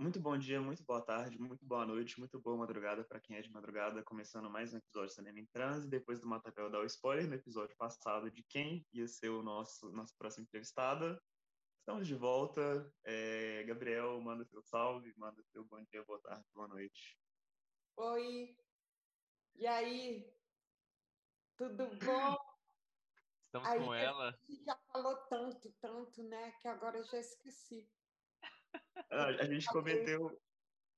Muito bom dia, muito boa tarde, muito boa noite, muito boa madrugada para quem é de madrugada, começando mais um episódio de Cinema em Transe, depois do Matapel dar o spoiler no episódio passado de quem ia ser o nosso nossa próxima entrevistada. Estamos de volta. É, Gabriel, manda seu salve, manda seu bom dia, boa tarde, boa noite. Oi, e aí? Tudo bom? Estamos aí, com ela. Já falou tanto, tanto, né, que agora eu já esqueci. A, gente cometeu,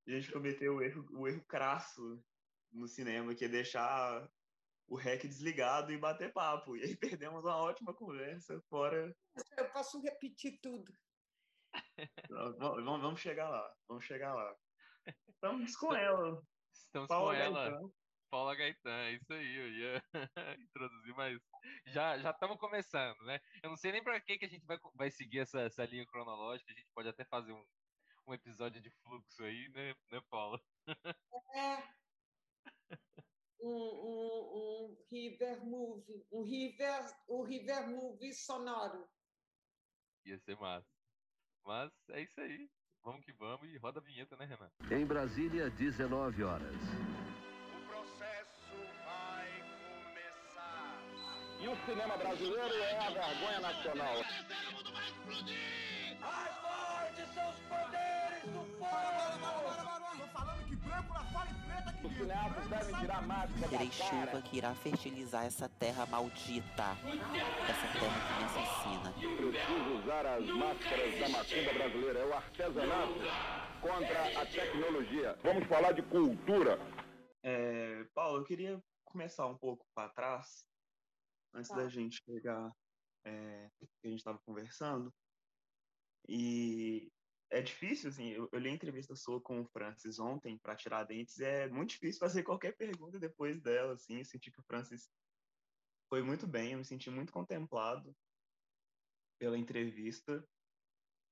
a gente cometeu o erro, o erro crasso no cinema, que é deixar o REC desligado e bater papo. E aí perdemos uma ótima conversa fora. Eu posso repetir tudo. vamos, vamos chegar lá, vamos chegar lá. Estamos com ela. Estamos Paula com ela. Gaetan. Paula Gaetan, isso aí, eu ia introduzir, mas já já estamos começando, né? Eu não sei nem para que, que a gente vai, vai seguir essa, essa linha cronológica, a gente pode até fazer um, um episódio de fluxo aí, né, né Paula? É. Um, um, um river movie, um river, um river movie sonoro. Ia ser massa. Mas é isso aí. Vamos que vamos e roda a vinheta, né, Renan? Em Brasília, 19 horas. O processo vai começar. E o cinema brasileiro é a vergonha nacional. O mundo vai explodir! Mais fortes são os Terei chuva que irá fertilizar essa terra maldita. Essa terra que me assassina. Preciso usar as máscaras da macumba brasileira. É o artesanato contra a tecnologia. Vamos falar de cultura. É, Paulo, eu queria começar um pouco para trás, antes tá. da gente pegar é, que a gente estava conversando. E é difícil, assim, eu, eu li a entrevista sua com o Francis ontem para tirar dentes, é muito difícil fazer qualquer pergunta depois dela, assim, eu senti que o Francis foi muito bem, eu me senti muito contemplado pela entrevista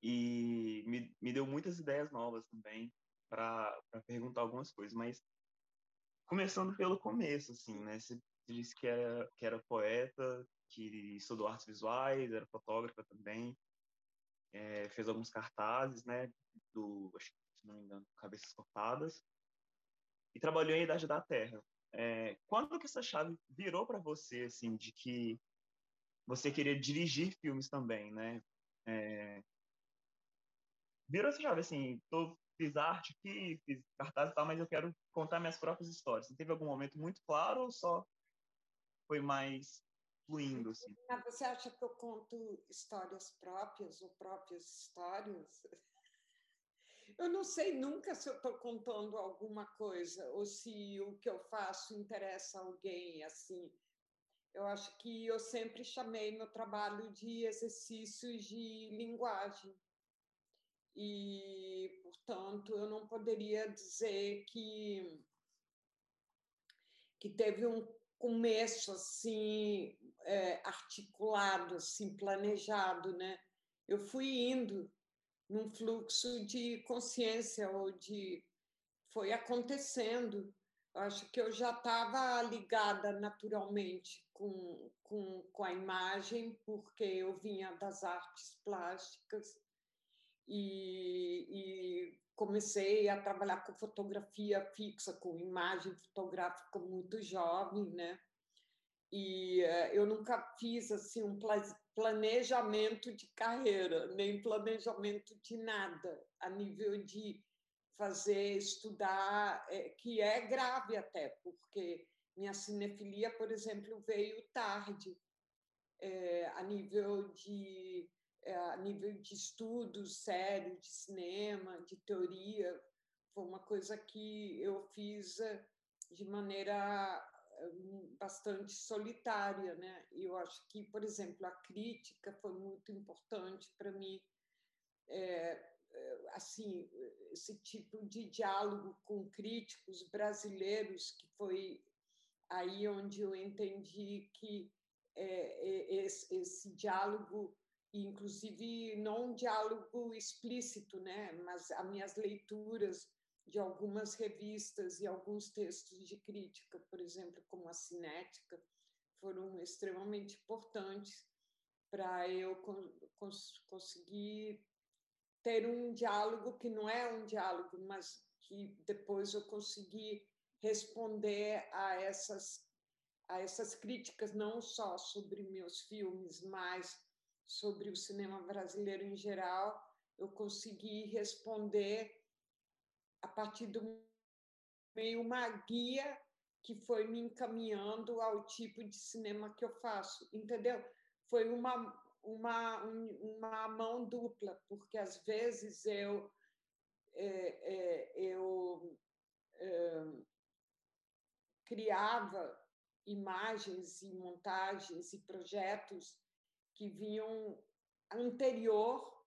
e me, me deu muitas ideias novas também para perguntar algumas coisas, mas começando pelo começo, assim, né, você disse que era, que era poeta, que estudou artes visuais, era fotógrafa também, é, fez alguns cartazes, né, do, acho, se não me engano, Cabeças Cortadas, e trabalhou em Idade da Terra. É, quando que essa chave virou para você, assim, de que você queria dirigir filmes também, né? É, virou essa chave, assim, tô, fiz arte aqui, fiz cartazes e tal, mas eu quero contar minhas próprias histórias. Teve algum momento muito claro ou só foi mais fluindo, assim. Você acha que eu conto histórias próprias ou próprias histórias? Eu não sei nunca se eu estou contando alguma coisa ou se o que eu faço interessa alguém, assim. Eu acho que eu sempre chamei meu trabalho de exercícios de linguagem. E, portanto, eu não poderia dizer que que teve um começo assim é, articulado, assim planejado, né? Eu fui indo num fluxo de consciência ou de foi acontecendo. Acho que eu já estava ligada naturalmente com, com, com a imagem, porque eu vinha das artes plásticas e, e comecei a trabalhar com fotografia fixa, com imagem fotográfica muito jovem, né? E uh, eu nunca fiz assim um planejamento de carreira, nem planejamento de nada a nível de fazer estudar, é, que é grave até, porque minha cinefilia, por exemplo, veio tarde é, a nível de é, a nível de estudos sério de cinema, de teoria, foi uma coisa que eu fiz de maneira bastante solitária, né? Eu acho que, por exemplo, a crítica foi muito importante para mim. É, assim, esse tipo de diálogo com críticos brasileiros, que foi aí onde eu entendi que é, esse, esse diálogo inclusive não um diálogo explícito, né, mas as minhas leituras de algumas revistas e alguns textos de crítica, por exemplo, como a Cinética, foram extremamente importantes para eu cons conseguir ter um diálogo que não é um diálogo, mas que depois eu consegui responder a essas a essas críticas não só sobre meus filmes, mas sobre o cinema brasileiro em geral, eu consegui responder a partir do meio uma guia que foi me encaminhando ao tipo de cinema que eu faço, entendeu? Foi uma uma uma mão dupla, porque às vezes eu é, é, eu é, criava imagens e montagens e projetos que vinham anterior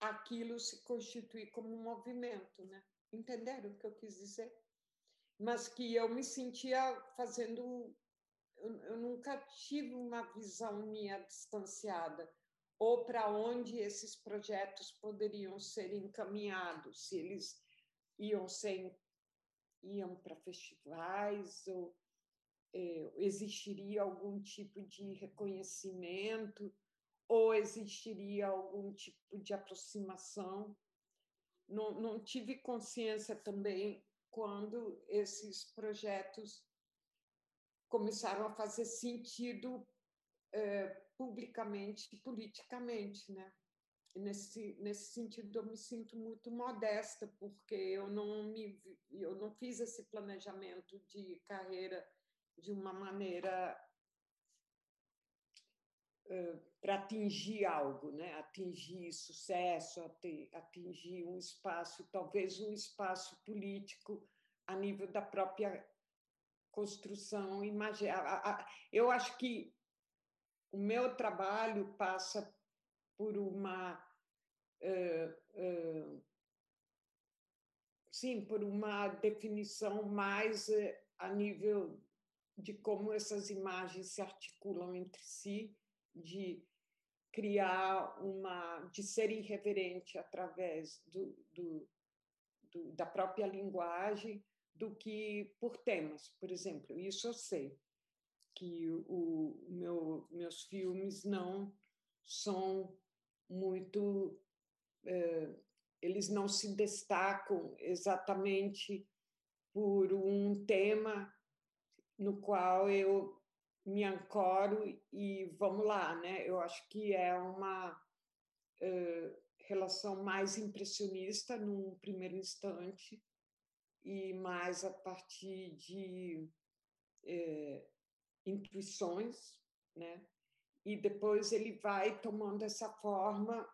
àquilo se constituir como um movimento, né? Entenderam o que eu quis dizer? Mas que eu me sentia fazendo eu, eu nunca tive uma visão minha distanciada ou para onde esses projetos poderiam ser encaminhados, se eles iam ser iam para festivais ou é, existiria algum tipo de reconhecimento ou existiria algum tipo de aproximação. Não, não tive consciência também quando esses projetos começaram a fazer sentido é, publicamente e politicamente, né? Nesse nesse sentido eu me sinto muito modesta porque eu não me eu não fiz esse planejamento de carreira de uma maneira para atingir algo, né? Atingir sucesso, atingir um espaço, talvez um espaço político a nível da própria construção. Eu acho que o meu trabalho passa por uma sim, por uma definição mais a nível de como essas imagens se articulam entre si, de criar uma, de ser irreverente através do, do, do, da própria linguagem, do que por temas, por exemplo. Isso eu sei que o, meu, meus filmes não são muito, eh, eles não se destacam exatamente por um tema no qual eu me ancoro e vamos lá, né? Eu acho que é uma uh, relação mais impressionista num primeiro instante e mais a partir de uh, intuições, né? E depois ele vai tomando essa forma,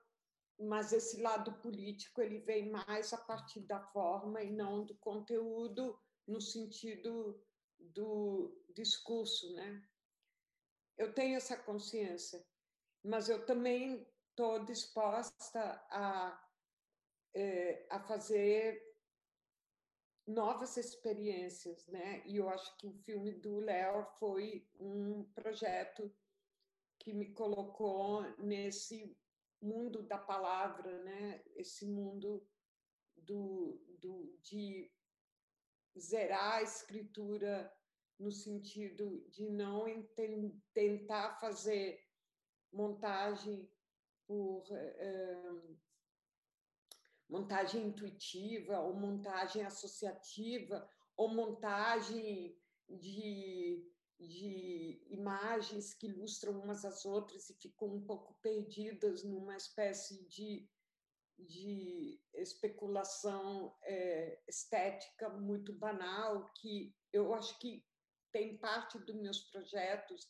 mas esse lado político ele vem mais a partir da forma e não do conteúdo no sentido do discurso, né? Eu tenho essa consciência, mas eu também estou disposta a, é, a fazer novas experiências, né? E eu acho que o filme do Léo foi um projeto que me colocou nesse mundo da palavra, né? Esse mundo do, do de zerar a escritura no sentido de não tentar fazer montagem por eh, montagem intuitiva ou montagem associativa ou montagem de, de imagens que ilustram umas às outras e ficam um pouco perdidas numa espécie de de especulação é, estética muito banal, que eu acho que tem parte dos meus projetos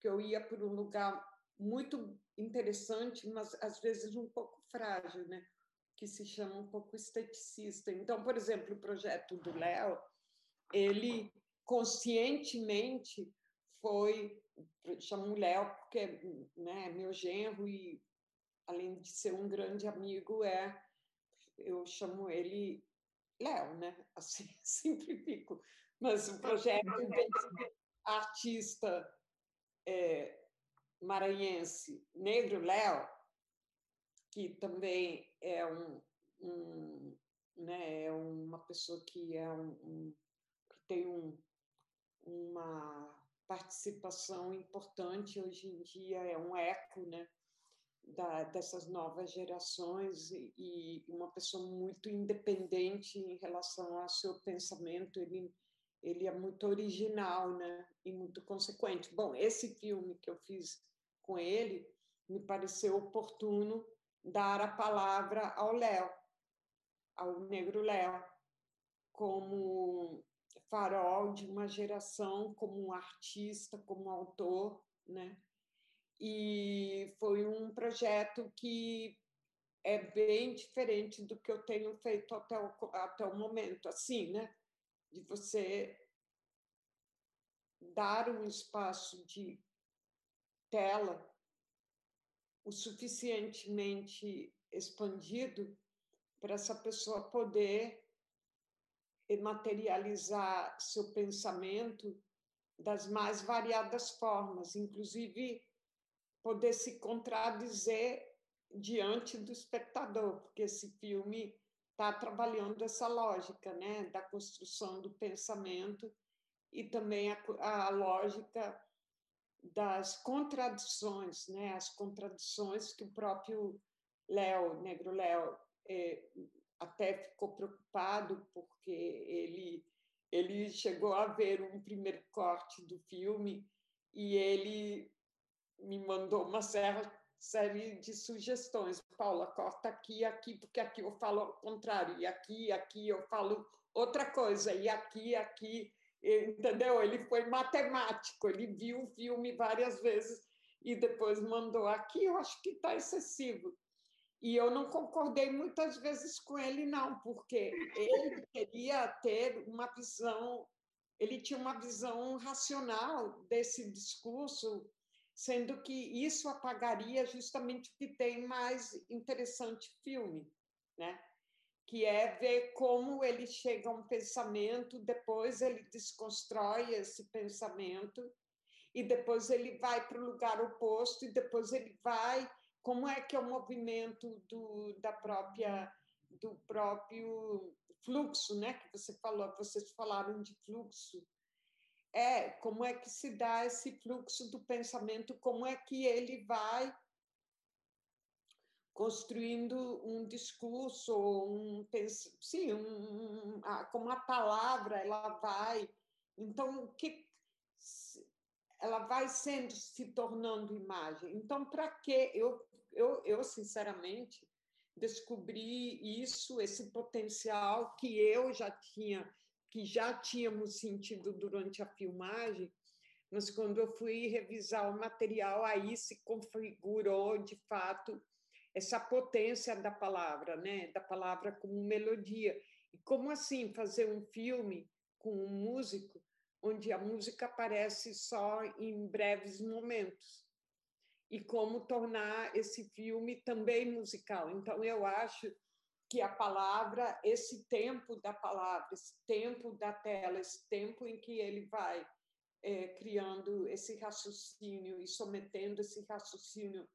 que eu ia por um lugar muito interessante, mas às vezes um pouco frágil, né? que se chama um pouco esteticista. Então, por exemplo, o projeto do Léo, ele conscientemente foi, chamo Léo porque né, meu genro e além de ser um grande amigo, é eu chamo ele Léo, né? Assim, simplifico. Mas o projeto desse artista é, maranhense, Negro Léo, que também é um, um né, é uma pessoa que é um, um que tem um, uma participação importante hoje em dia, é um eco, né? da, dessas novas gerações e, e, uma pessoa muito independente em relação ao seu pensamento. Ele, ele é muito original né? e muito consequente. Bom, esse filme que eu fiz com ele me pareceu oportuno dar a palavra ao Léo, ao Negro Léo, como farol de uma geração, como um artista, como autor, né? E foi um projeto que é bem diferente do que eu tenho feito até o, até o momento, assim, né? De você dar um espaço de tela o suficientemente expandido para essa pessoa poder materializar seu pensamento das mais variadas formas, inclusive poder se contradizer diante do espectador, porque esse filme está trabalhando essa lógica, né, da construção do pensamento e também a, a lógica das contradições, né, as contradições que o próprio Léo, Negro Léo, é, até ficou preocupado porque ele ele chegou a ver um primeiro corte do filme e ele me mandou uma série de sugestões. Paula, corta aqui e aqui, porque aqui eu falo ao contrário, e aqui aqui eu falo outra coisa, e aqui aqui, entendeu? Ele foi matemático, ele viu o filme várias vezes e depois mandou aqui, eu acho que está excessivo. E eu não concordei muitas vezes com ele, não, porque ele queria ter uma visão, ele tinha uma visão racional desse discurso, sendo que isso apagaria justamente o que tem mais interessante filme, né? que é ver como ele chega a um pensamento, depois ele desconstrói esse pensamento, e depois ele vai para o lugar oposto, e depois ele vai como é que é o movimento do, da própria do próprio fluxo, né? Que você falou, vocês falaram de fluxo. É, como é que se dá esse fluxo do pensamento? Como é que ele vai construindo um discurso, um sim, um, como a palavra ela vai. Então, que ela vai sendo se tornando imagem. Então, para que eu eu, eu, sinceramente, descobri isso, esse potencial que eu já tinha, que já tínhamos sentido durante a filmagem, mas quando eu fui revisar o material, aí se configurou, de fato, essa potência da palavra, né? da palavra como melodia. E como assim fazer um filme com um músico onde a música aparece só em breves momentos? e como tornar esse filme também musical. Então, eu acho que a palavra, esse tempo da palavra, esse tempo da tela, esse tempo em que ele vai é, criando esse raciocínio e sometendo esse raciocínio,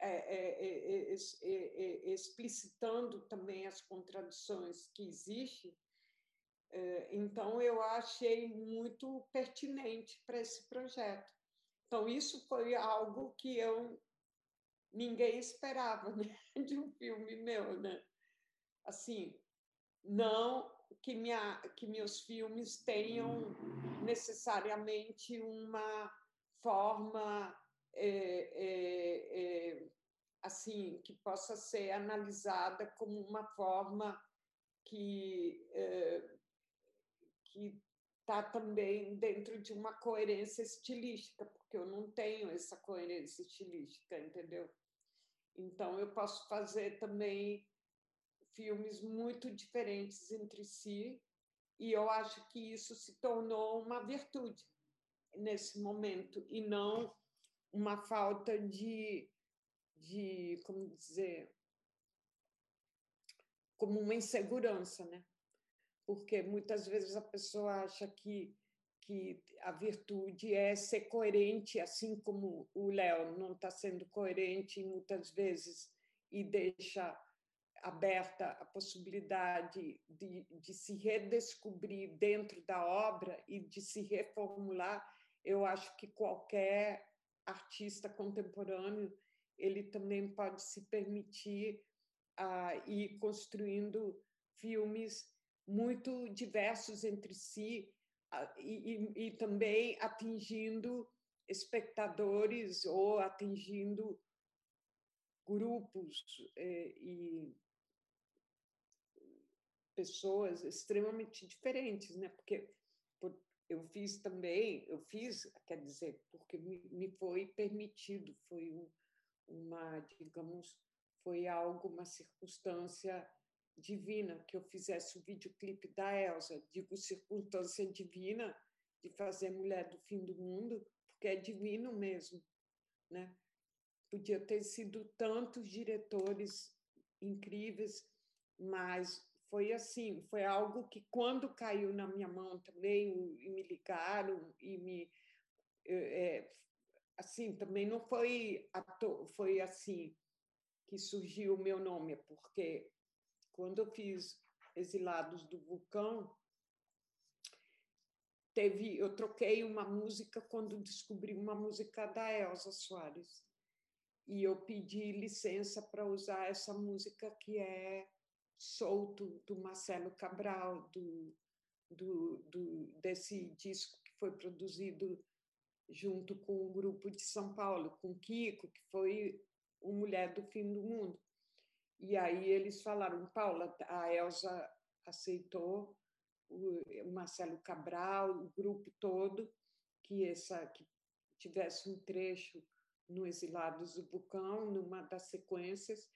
é, é, explicitando também as contradições que existem, então eu achei muito pertinente para esse projeto. Então, isso foi algo que eu ninguém esperava né? de um filme meu, né? Assim, não que, minha, que meus filmes tenham necessariamente uma forma é, é, é, assim que possa ser analisada como uma forma que que está também dentro de uma coerência estilística, porque eu não tenho essa coerência estilística, entendeu? Então, eu posso fazer também filmes muito diferentes entre si, e eu acho que isso se tornou uma virtude nesse momento, e não uma falta de, de como dizer, como uma insegurança, né? porque muitas vezes a pessoa acha que, que a virtude é ser coerente, assim como o Léo não está sendo coerente muitas vezes e deixa aberta a possibilidade de, de se redescobrir dentro da obra e de se reformular. Eu acho que qualquer artista contemporâneo ele também pode se permitir uh, ir construindo filmes muito diversos entre si uh, e, e, e também atingindo espectadores ou atingindo grupos eh, e pessoas extremamente diferentes, né? Porque eu fiz também, eu fiz, quer dizer, porque me, me foi permitido, foi um, uma, digamos, foi algo, uma circunstância divina que eu fizesse o videoclipe da Elsa. Digo circunstância divina de fazer Mulher do Fim do Mundo, porque é divino mesmo, né? Podia ter sido tantos diretores incríveis, mas foi assim, foi algo que quando caiu na minha mão também e me ligaram e me é, assim também não foi foi assim que surgiu o meu nome porque quando eu fiz Exilados do Vulcão teve eu troquei uma música quando descobri uma música da Elsa Soares. E eu pedi licença para usar essa música que é solto do Marcelo Cabral, do, do, do, desse disco que foi produzido junto com o grupo de São Paulo, com Kiko, que foi o Mulher do Fim do Mundo. E aí eles falaram, Paula, a Elsa aceitou o Marcelo Cabral, o grupo todo, que essa que tivesse um trecho no Exilados do Bucão, numa das sequências,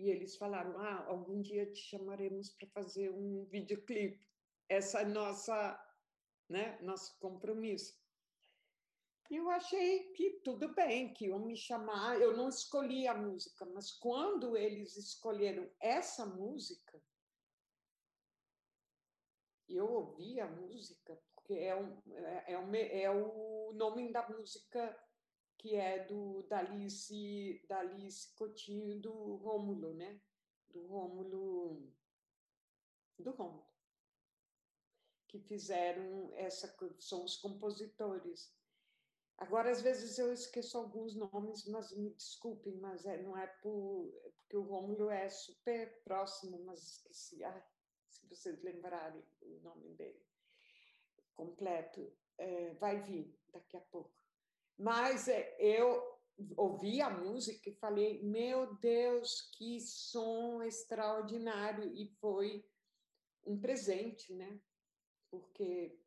e eles falaram: ah, algum dia te chamaremos para fazer um videoclipe. Essa é nossa, né, nosso compromisso. E eu achei que tudo bem, que iam me chamar. Eu não escolhi a música, mas quando eles escolheram essa música, eu ouvi a música, porque é, um, é, é, é o nome da música que é do Dalice, Dalice Coutinho do Rômulo, né? Do Rômulo, do Rômulo, que fizeram essa, são os compositores. Agora, às vezes eu esqueço alguns nomes, mas me desculpem, mas é, não é por, é porque o Rômulo é super próximo, mas esqueci. Se vocês lembrarem o nome dele completo, é, vai vir daqui a pouco. Mas é, eu ouvi a música e falei: Meu Deus, que som extraordinário! E foi um presente, né? Porque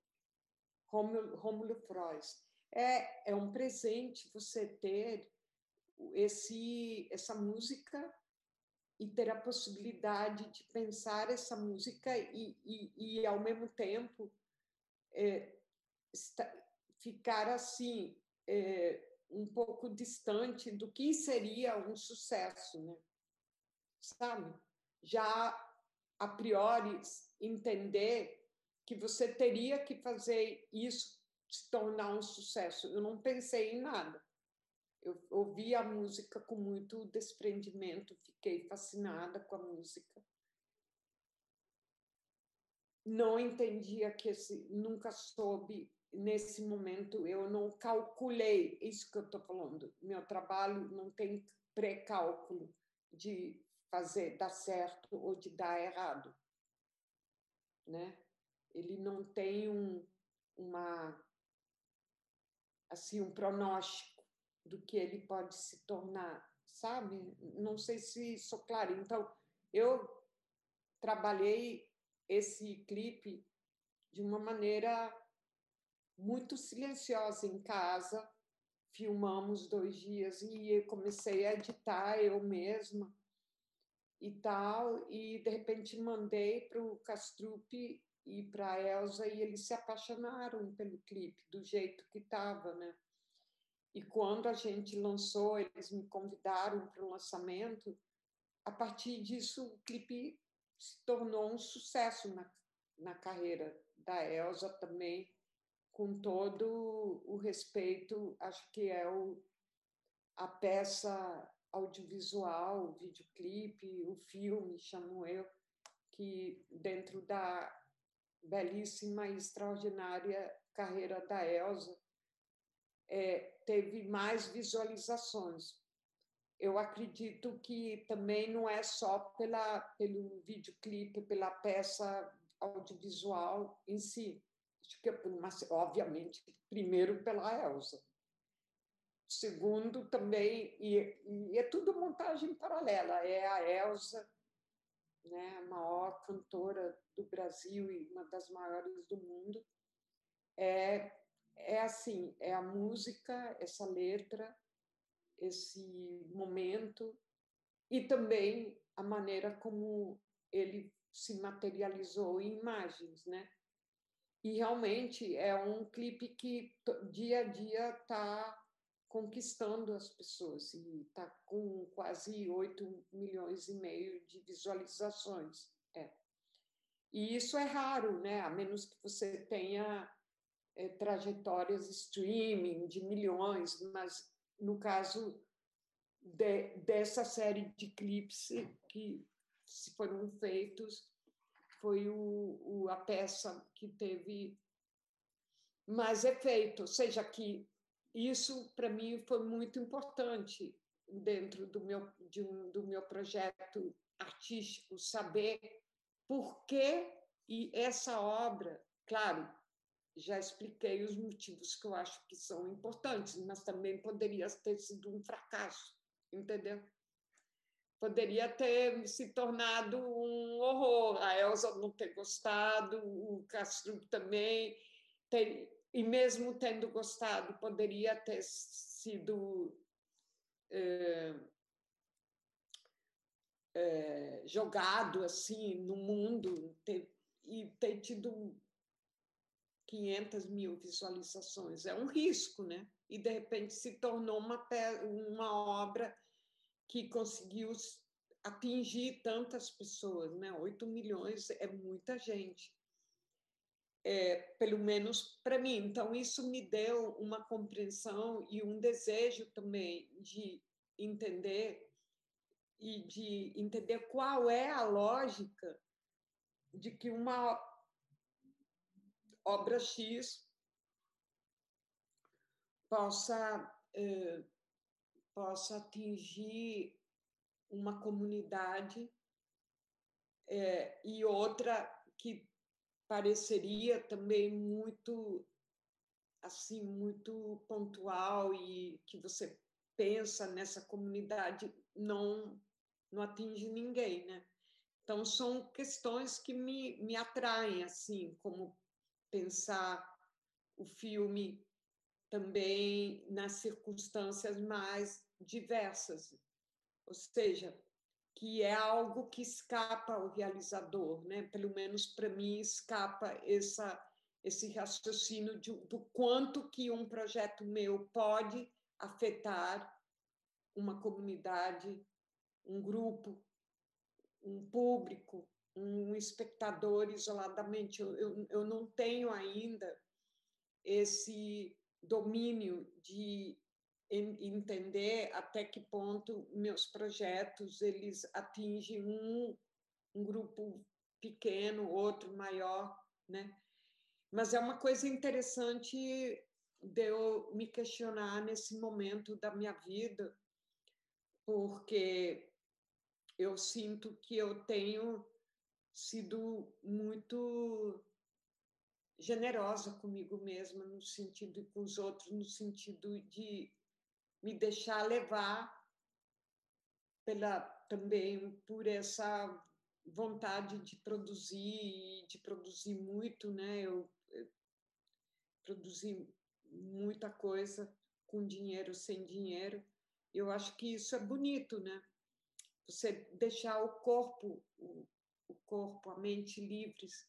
Rômulo, Frois é, é um presente você ter esse, essa música e ter a possibilidade de pensar essa música e, e, e ao mesmo tempo, é, ficar assim é, um pouco distante do que seria um sucesso, né? Sabe? Já a priori entender que você teria que fazer isso se tornar um sucesso. Eu não pensei em nada. Eu ouvi a música com muito desprendimento, fiquei fascinada com a música. Não entendia que esse, nunca soube nesse momento eu não calculei isso que eu estou falando. Meu trabalho não tem pré-cálculo de fazer dar certo ou de dar errado, né? Ele não tem um, uma assim um pronóstico do que ele pode se tornar, sabe? Não sei se sou clara. Então eu trabalhei esse clipe de uma maneira muito silenciosa em casa. Filmamos dois dias e comecei a editar eu mesma e tal. E de repente mandei para o Castrupe e para a Elsa e eles se apaixonaram pelo clipe, do jeito que estava, né? E quando a gente lançou, eles me convidaram para o lançamento. A partir disso, o clipe se tornou um sucesso na, na carreira da Elsa também com todo o respeito, acho que é o, a peça audiovisual, o videoclipe, o filme, chamo eu, que dentro da belíssima e extraordinária carreira da Elsa, é, teve mais visualizações. eu acredito que também não é só pela, pelo videoclipe, pela peça audiovisual em si. Que, mas, obviamente, primeiro pela Elsa. Segundo, também, e, e é tudo montagem paralela, é a Elsa, né, a maior cantora do Brasil e uma das maiores do mundo. É, é assim, é a música, essa letra, esse momento e também a maneira como ele se materializou em imagens, né? E realmente é um clipe que dia a dia está conquistando as pessoas e está com quase 8 milhões e meio de visualizações. É. E isso é raro, né? A menos que você tenha é, trajetórias streaming de milhões, mas no caso de, dessa série de clipes que foram feitos, foi o, o, a peça que teve mais efeito, ou seja, que isso para mim foi muito importante dentro do meu, de um, do meu projeto artístico, saber por que e essa obra, claro, já expliquei os motivos que eu acho que são importantes, mas também poderia ter sido um fracasso, entendeu? Poderia ter se tornado um horror, a Elsa não ter gostado, o Castro também, ter, e mesmo tendo gostado, poderia ter sido é, é, jogado assim no mundo ter, e ter tido 500 mil visualizações. É um risco, né? E, de repente, se tornou uma, uma obra que conseguiu atingir tantas pessoas, né? 8 milhões é muita gente. É, pelo menos para mim. Então, isso me deu uma compreensão e um desejo também de entender e de entender qual é a lógica de que uma obra X possa, eh, possa atingir uma comunidade eh, e outra que pareceria também muito assim muito pontual e que você pensa nessa comunidade não não atinge ninguém, né? Então são questões que me, me atraem assim como pensar o filme também nas circunstâncias mais diversas, ou seja, que é algo que escapa ao realizador, né? Pelo menos para mim escapa essa esse raciocínio de, do quanto que um projeto meu pode afetar uma comunidade, um grupo, um público, um espectador isoladamente. Eu, eu, eu não tenho ainda esse domínio de entender até que ponto meus projetos eles atingem um, um grupo pequeno, outro maior, né? Mas é uma coisa interessante de eu me questionar nesse momento da minha vida, porque eu sinto que eu tenho sido muito generosa comigo mesma, no sentido e com os outros, no sentido de me deixar levar pela também por essa vontade de produzir e de produzir muito, né? Eu, eu produzi muita coisa com dinheiro, sem dinheiro. Eu acho que isso é bonito, né? Você deixar o corpo, o, o corpo, a mente livres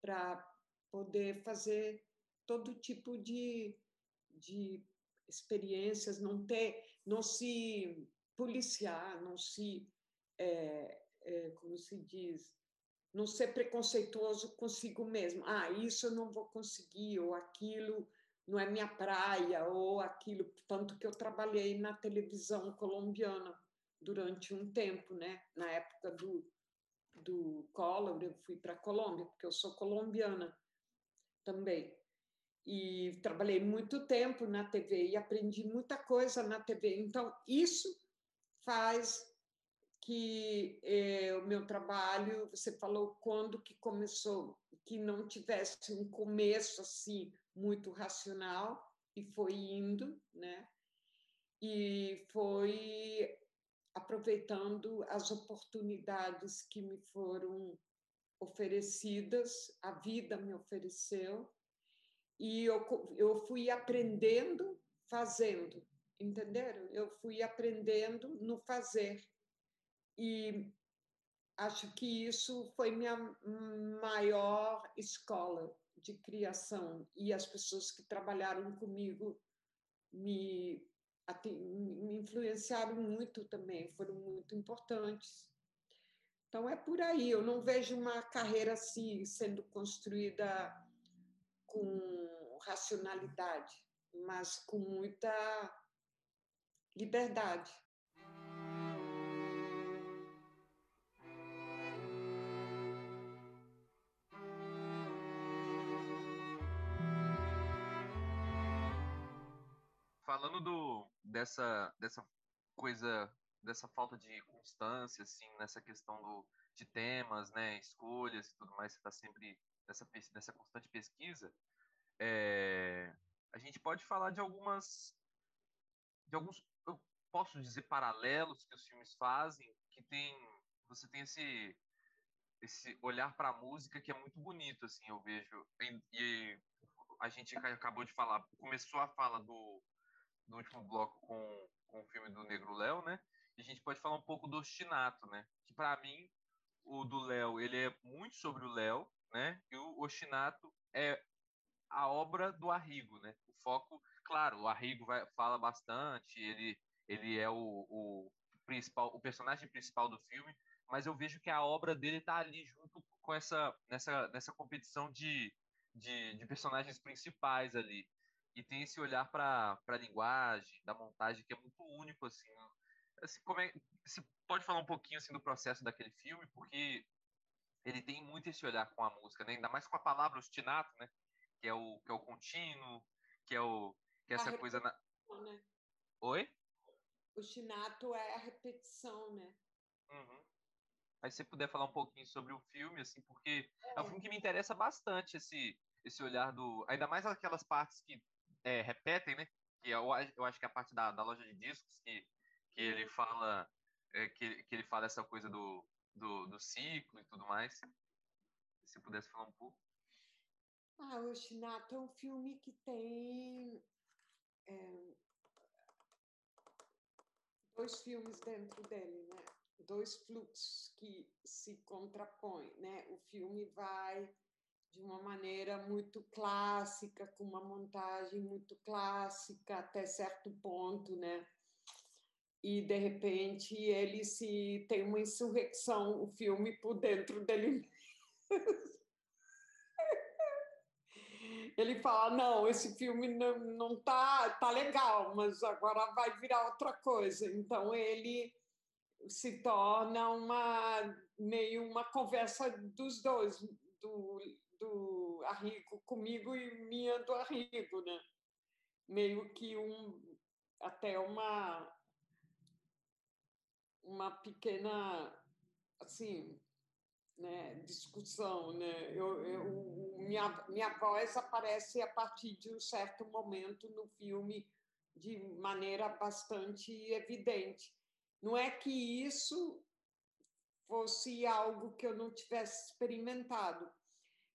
para poder fazer todo tipo de, de experiências, não ter, não se policiar, não se, é, é, como se diz, não ser preconceituoso consigo mesmo. Ah, isso eu não vou conseguir, ou aquilo não é minha praia, ou aquilo. Tanto que eu trabalhei na televisão colombiana durante um tempo, né? Na época do, do Collor, eu fui para a Colômbia, porque eu sou colombiana também. E trabalhei muito tempo na TV e aprendi muita coisa na TV. Então, isso faz que eh, o meu trabalho, você falou quando que começou, que não tivesse um começo assim muito racional e foi indo, né? E foi aproveitando as oportunidades que me foram oferecidas, a vida me ofereceu, e eu, eu fui aprendendo fazendo, entenderam? Eu fui aprendendo no fazer. E acho que isso foi minha maior escola de criação. E as pessoas que trabalharam comigo me, me influenciaram muito também, foram muito importantes. Então é por aí, eu não vejo uma carreira assim sendo construída com racionalidade, mas com muita liberdade. Falando do, dessa, dessa coisa dessa falta de constância, assim, nessa questão do, de temas, né, escolhas e tudo mais, você está sempre nessa, nessa constante pesquisa, é, a gente pode falar de algumas, de alguns, eu posso dizer, paralelos que os filmes fazem, que tem, você tem esse, esse olhar para a música que é muito bonito, assim, eu vejo, e, e a gente acabou de falar, começou a fala do, do último bloco com, com o filme do Negro Léo, né? A gente pode falar um pouco do Ostinato, né? Que para mim, o do Léo, ele é muito sobre o Léo, né? E o Ostinato é a obra do Arrigo, né? O foco, claro, o Arrigo vai, fala bastante, ele, ele é o, o principal, o personagem principal do filme, mas eu vejo que a obra dele está ali junto com essa nessa nessa competição de, de, de personagens principais ali e tem esse olhar para a linguagem, da montagem que é muito único assim assim, como é, se pode falar um pouquinho assim do processo daquele filme, porque ele tem muito esse olhar com a música, né? ainda mais com a palavra ostinato, né? Que é o que é o contínuo, que é o que é essa coisa na né? Oi? Ostinato é a repetição, né? Uhum. Aí se você puder falar um pouquinho sobre o filme, assim, porque é, é um filme que me interessa bastante esse esse olhar do, ainda mais aquelas partes que é, repetem, né? Que eu, eu acho que é a parte da, da loja de discos que que ele fala é, que, que ele fala essa coisa do, do, do ciclo e tudo mais. Se pudesse falar um pouco. Ah, o Shinato é um filme que tem é, dois filmes dentro dele, né? Dois fluxos que se contrapõem, né? O filme vai de uma maneira muito clássica, com uma montagem muito clássica até certo ponto, né? E de repente ele se tem uma insurreição o filme por dentro dele ele fala não esse filme não, não tá tá legal mas agora vai virar outra coisa. Então ele se torna uma meio uma conversa dos dois do, do Arrigo comigo e minha do Arrigo né? Meio que um até uma uma pequena assim né, discussão né? Eu, eu, minha minha voz aparece a partir de um certo momento no filme de maneira bastante evidente. Não é que isso fosse algo que eu não tivesse experimentado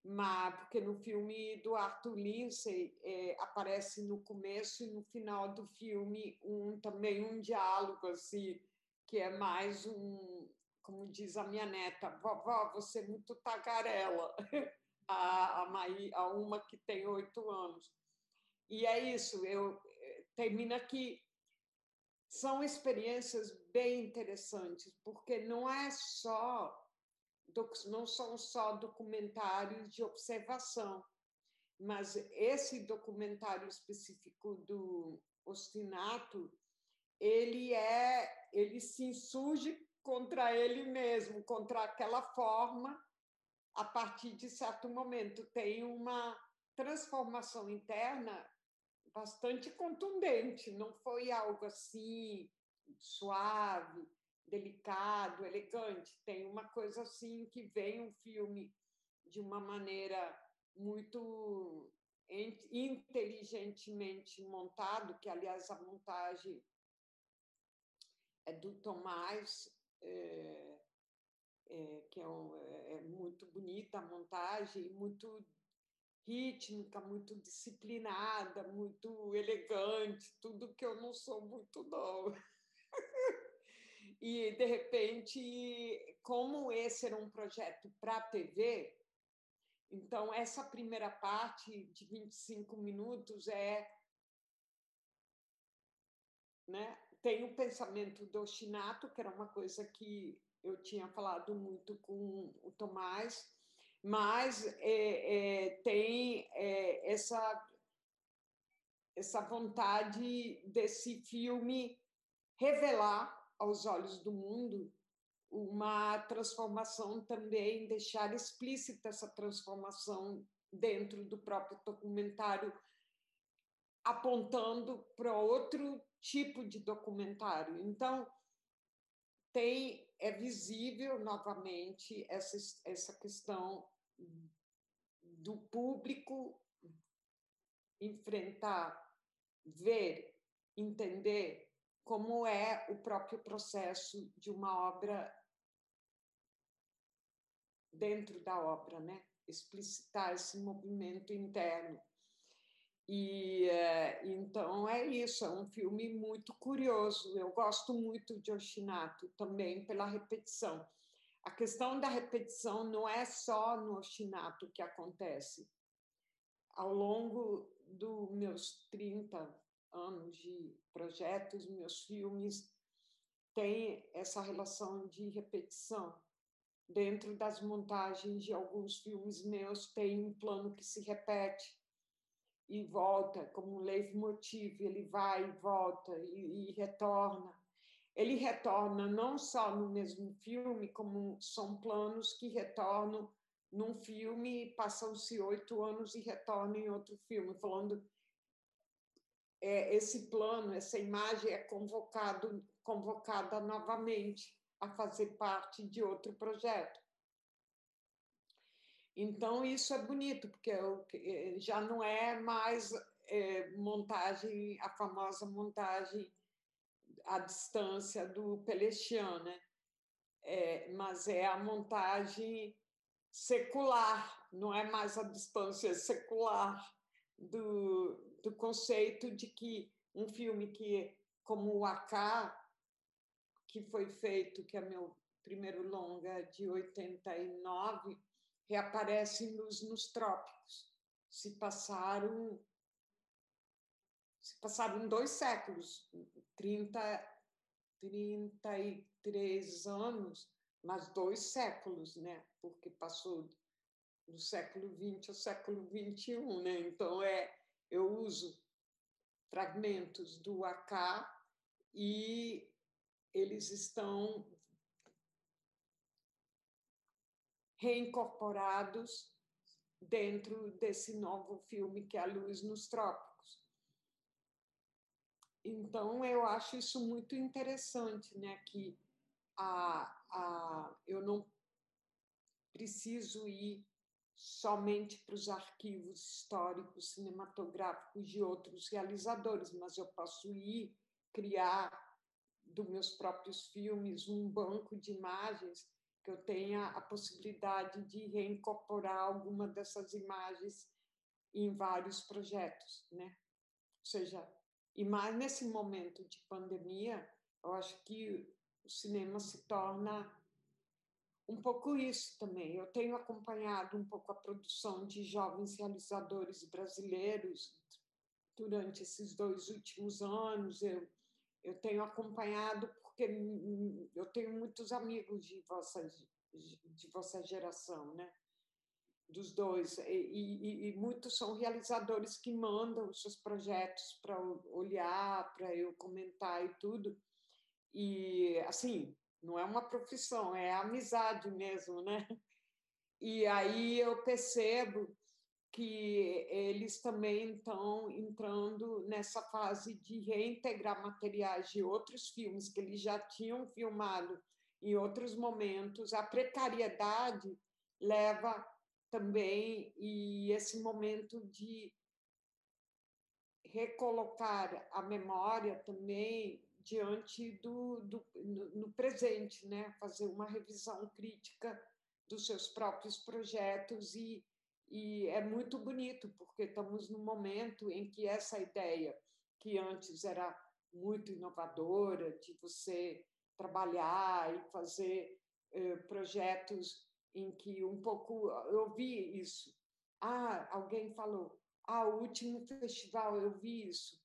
mas porque no filme do Arthur Lindsay é, aparece no começo e no final do filme um também um diálogo assim que é mais um, como diz a minha neta, vovó, você é muito tagarela, a, a, Maí, a uma que tem oito anos. E é isso, eu eh, termino aqui. São experiências bem interessantes, porque não é só não são só documentários de observação, mas esse documentário específico do Ostinato, ele é, ele se insurge contra ele mesmo, contra aquela forma. A partir de certo momento tem uma transformação interna bastante contundente. Não foi algo assim suave, delicado, elegante. Tem uma coisa assim que vem um filme de uma maneira muito inteligentemente montado, que aliás a montagem é do Tomás, é, é, que é, um, é, é muito bonita a montagem, muito rítmica, muito disciplinada, muito elegante, tudo que eu não sou muito não. e de repente, como esse era um projeto para TV, então essa primeira parte de 25 minutos é né, tem o pensamento do Shinato, que era uma coisa que eu tinha falado muito com o Tomás, mas é, é, tem é, essa, essa vontade desse filme revelar aos olhos do mundo uma transformação também, deixar explícita essa transformação dentro do próprio documentário, apontando para outro tipo de documentário. Então, tem é visível novamente essa, essa questão do público enfrentar, ver, entender como é o próprio processo de uma obra dentro da obra, né? Explicitar esse movimento interno. E é, então é isso, é um filme muito curioso. Eu gosto muito de Oshinato também pela repetição. A questão da repetição não é só no Oshinato que acontece. Ao longo dos meus 30 anos de projetos, meus filmes têm essa relação de repetição. Dentro das montagens de alguns filmes meus, tem um plano que se repete e volta, como um leitmotiv, ele vai e volta e, e, retorna. Ele retorna não só no mesmo filme, como são planos que retornam num filme, passam-se oito anos e retornam em outro filme, falando é, esse plano, essa imagem é convocado, convocada novamente a fazer parte de outro projeto. Então, isso é bonito, porque eh, já não é mais é, montagem, a famosa montagem à distância do Pelechian, né? É, mas é a montagem secular, não é mais a distância secular do, do conceito de que um filme que, como o Acá, que foi feito, que é meu primeiro longa de 89, reaparecem nos, nos trópicos. Se passaram se passaram dois séculos, 30, 33 anos, mas dois séculos, né? Porque passou do século XX ao século XXI, né? Então é, eu uso fragmentos do AK e eles estão reincorporados dentro desse novo filme que é A Luz nos Trópicos. Então, eu acho isso muito interessante, né? que a, a, eu não preciso ir somente para os arquivos históricos cinematográficos de outros realizadores, mas eu posso ir criar dos meus próprios filmes um banco de imagens que eu tenha a possibilidade de reincorporar alguma dessas imagens em vários projetos, né? Ou seja, e mais nesse momento de pandemia, eu acho que o cinema se torna um pouco isso também. Eu tenho acompanhado um pouco a produção de jovens realizadores brasileiros durante esses dois últimos anos. Eu, eu tenho acompanhado porque eu tenho muitos amigos de vossa, de vossa geração, né? Dos dois. E, e, e muitos são realizadores que mandam seus projetos para olhar, para eu comentar e tudo. E, assim, não é uma profissão, é amizade mesmo, né? E aí eu percebo que eles também estão entrando nessa fase de reintegrar materiais de outros filmes que eles já tinham filmado em outros momentos. A precariedade leva também e esse momento de recolocar a memória também diante do, do no, no presente, né? Fazer uma revisão crítica dos seus próprios projetos e e é muito bonito, porque estamos num momento em que essa ideia, que antes era muito inovadora, de você trabalhar e fazer eh, projetos em que um pouco eu vi isso. Ah, alguém falou, ah, o último festival, eu vi isso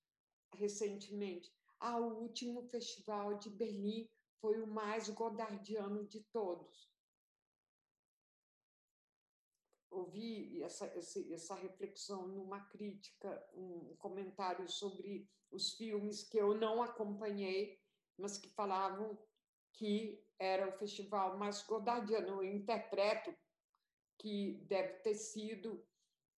recentemente. Ah, o último festival de Berlim foi o mais godardiano de todos. Ouvi essa, essa reflexão numa crítica, um comentário sobre os filmes que eu não acompanhei, mas que falavam que era o festival mais godardiano. Eu interpreto que deve ter sido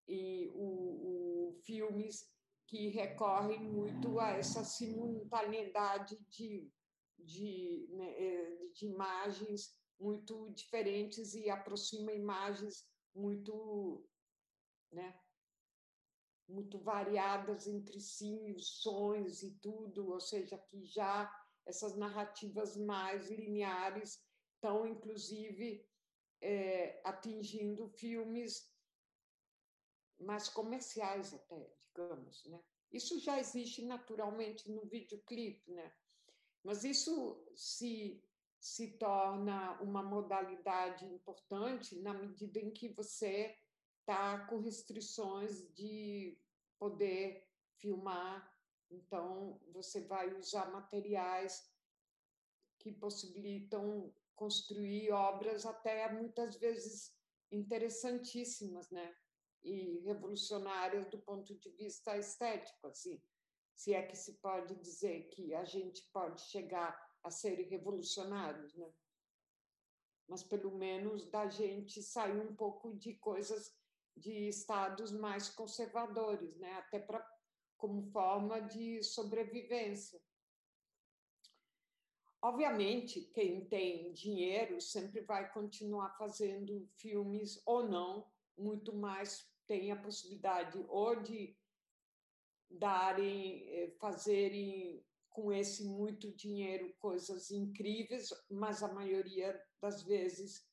e o, o filmes que recorrem muito a essa simultaneidade de, de, né, eh, de imagens muito diferentes e aproxima imagens muito, né, muito variadas entre si, os sons e tudo, ou seja, que já essas narrativas mais lineares estão, inclusive, é, atingindo filmes mais comerciais até, digamos, né? Isso já existe naturalmente no videoclipe, né? Mas isso se se torna uma modalidade importante na medida em que você está com restrições de poder filmar, então você vai usar materiais que possibilitam construir obras até muitas vezes interessantíssimas, né? E revolucionárias do ponto de vista estético, assim, se é que se pode dizer que a gente pode chegar a serem revolucionários, né? Mas pelo menos da gente sair um pouco de coisas de estados mais conservadores, né? Até para como forma de sobrevivência. Obviamente, quem tem dinheiro sempre vai continuar fazendo filmes ou não, muito mais tem a possibilidade ou de darem, eh, fazerem com esse muito dinheiro coisas incríveis, mas a maioria das vezes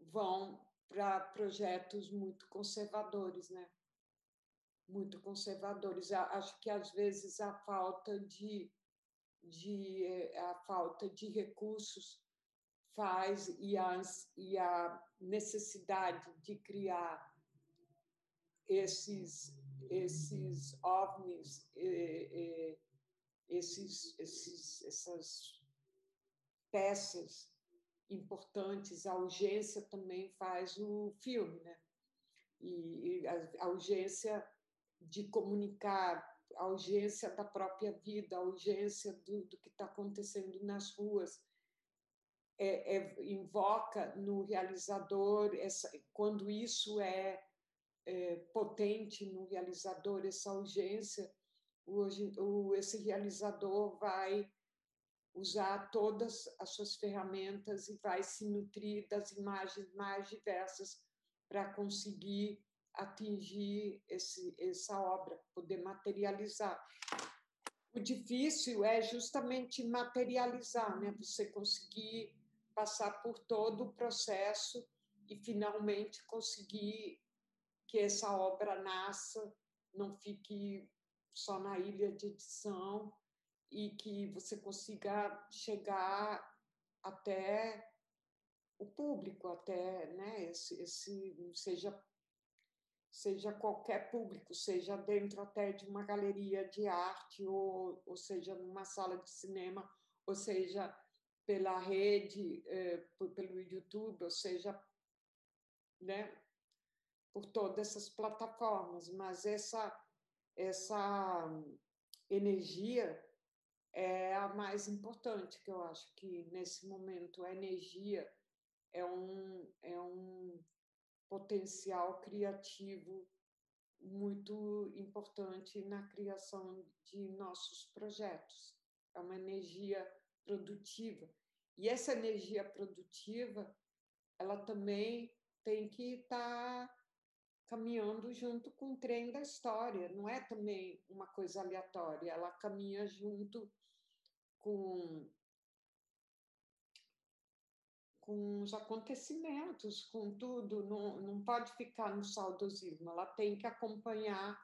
vão para projetos muito conservadores, né? Muito conservadores. Acho que às vezes a falta de, de a falta de recursos faz e a, e a necessidade de criar esses esses ovnis eh, eh, esses, esses, essas peças importantes, a urgência também faz o filme, né? E, a, a urgência de comunicar, a urgência da própria vida, a urgência do, do que está acontecendo nas ruas, é, é, invoca no realizador, essa, quando isso é, é potente no realizador, essa urgência, Hoje, o, esse realizador vai usar todas as suas ferramentas e vai se nutrir das imagens mais diversas para conseguir atingir esse, essa obra, poder materializar. O difícil é justamente materializar, né? Você conseguir passar por todo o processo e finalmente conseguir que essa obra nasça, não fique só na ilha de edição e que você consiga chegar até o público, até né, esse, esse seja seja qualquer público, seja dentro até de uma galeria de arte ou, ou seja numa sala de cinema, ou seja pela rede, eh, pelo YouTube, ou seja, né, por todas essas plataformas. Mas essa essa energia é a mais importante, que eu acho que nesse momento a energia é um, é um potencial criativo muito importante na criação de nossos projetos. É uma energia produtiva. E essa energia produtiva, ela também tem que estar tá caminhando junto com o trem da história, não é também uma coisa aleatória, ela caminha junto com com os acontecimentos, com tudo, não, não pode ficar no saudosismo, ela tem que acompanhar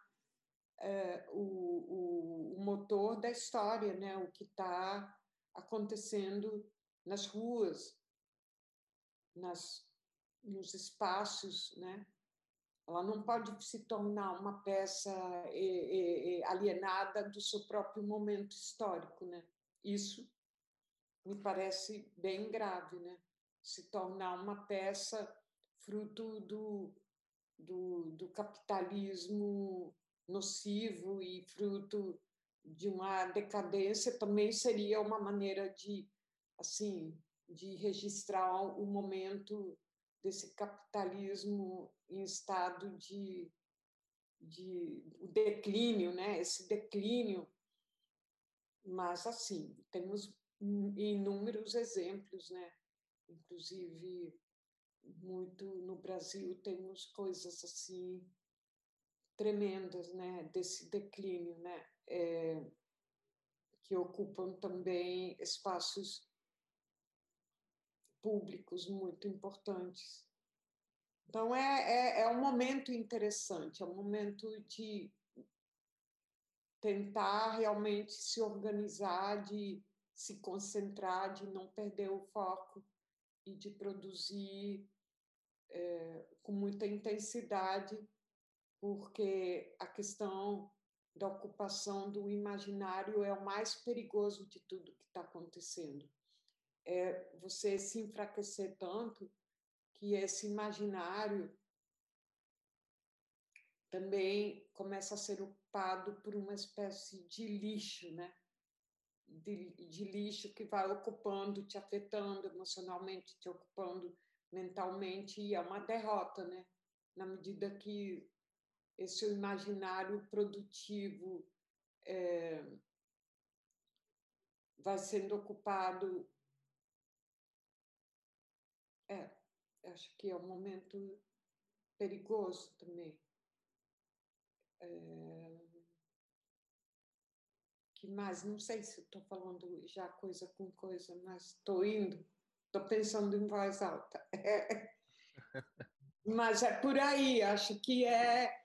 é, o, o, o, motor da história, né? o que está acontecendo nas ruas, nas, nos espaços, né? Ela não pode se tornar uma peça alienada do seu próprio momento histórico, né? Isso me parece bem grave, né? Se tornar uma peça fruto do, do, do capitalismo nocivo e fruto de uma decadência também seria uma maneira de assim de registrar o momento desse capitalismo em estado de, de declínio, né? Esse declínio, mas assim temos inúmeros exemplos, né? Inclusive muito no Brasil temos coisas assim tremendas, né? Desse declínio, né? É, que ocupam também espaços públicos muito importantes. Então, é, é, é um momento interessante, é um momento de tentar realmente se organizar, de se concentrar, de não perder o foco e de produzir é, com muita intensidade, porque a questão da ocupação do imaginário é o mais perigoso de tudo que está acontecendo. É você se enfraquecer tanto que esse imaginário também começa a ser ocupado por uma espécie de lixo, né? De, de, lixo que vai ocupando, te afetando emocionalmente, te ocupando mentalmente, e é uma derrota, né? Na medida que esse imaginário produtivo é, vai sendo ocupado. É, acho que é um momento perigoso também. É... Que mais? Não sei se estou falando já coisa com coisa, mas estou indo, estou pensando em voz alta. mas é por aí, acho que é.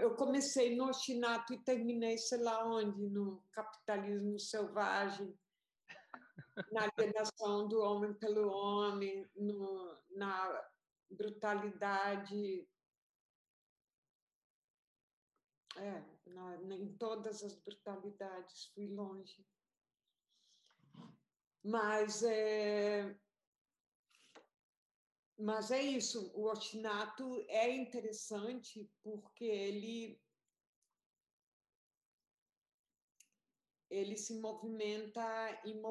Eu comecei no ostinato e terminei, sei lá onde, no capitalismo selvagem na alienação do homem pelo homem, no, na brutalidade. É, na, em todas as brutalidades fui longe. Mas é, mas é isso, o ostinato é interessante porque ele ele se movimenta em,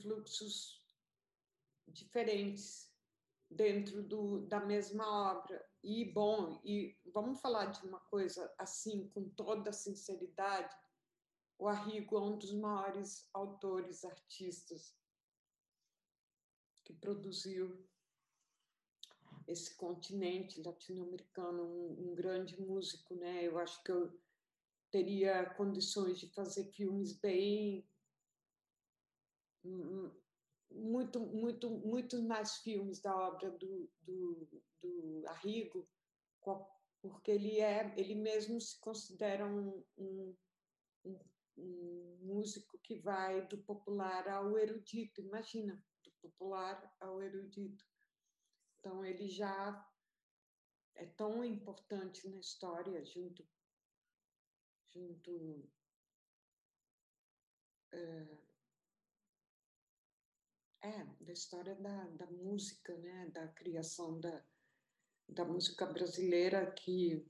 fluxos diferentes dentro do, da mesma obra. E, bom, e vamos falar de uma coisa assim, com toda sinceridade, o Arrigo é um dos maiores autores, artistas que produziu esse continente latino-americano, um, um, grande músico, né? Eu acho que eu teria condições de fazer filmes bem hum, hum, muito, muito, muito mais filmes da obra do, do, do Arrigo, porque ele é, ele mesmo se considera um, um, um, um músico que vai do popular ao erudito. Imagina, do popular ao erudito. Então, ele já é tão importante na história, junto, junto é, é da história da, da música, né? da criação da, da música brasileira, que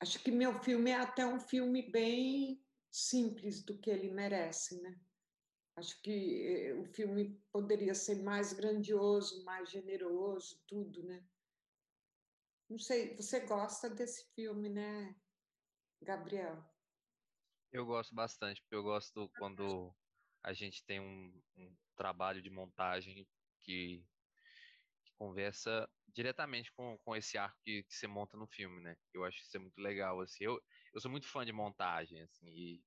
acho que meu filme é até um filme bem simples do que ele merece, né? Acho que eh, o filme poderia ser mais grandioso, mais generoso, tudo, né? Não sei, você gosta desse filme, né, Gabriel? Eu gosto bastante, porque eu gosto quando a gente tem um, um trabalho de montagem que, que, conversa diretamente com, com esse arco que, que você monta no filme, né? Eu acho isso é muito legal, assim. Eu, eu sou muito fã de montagem, assim, e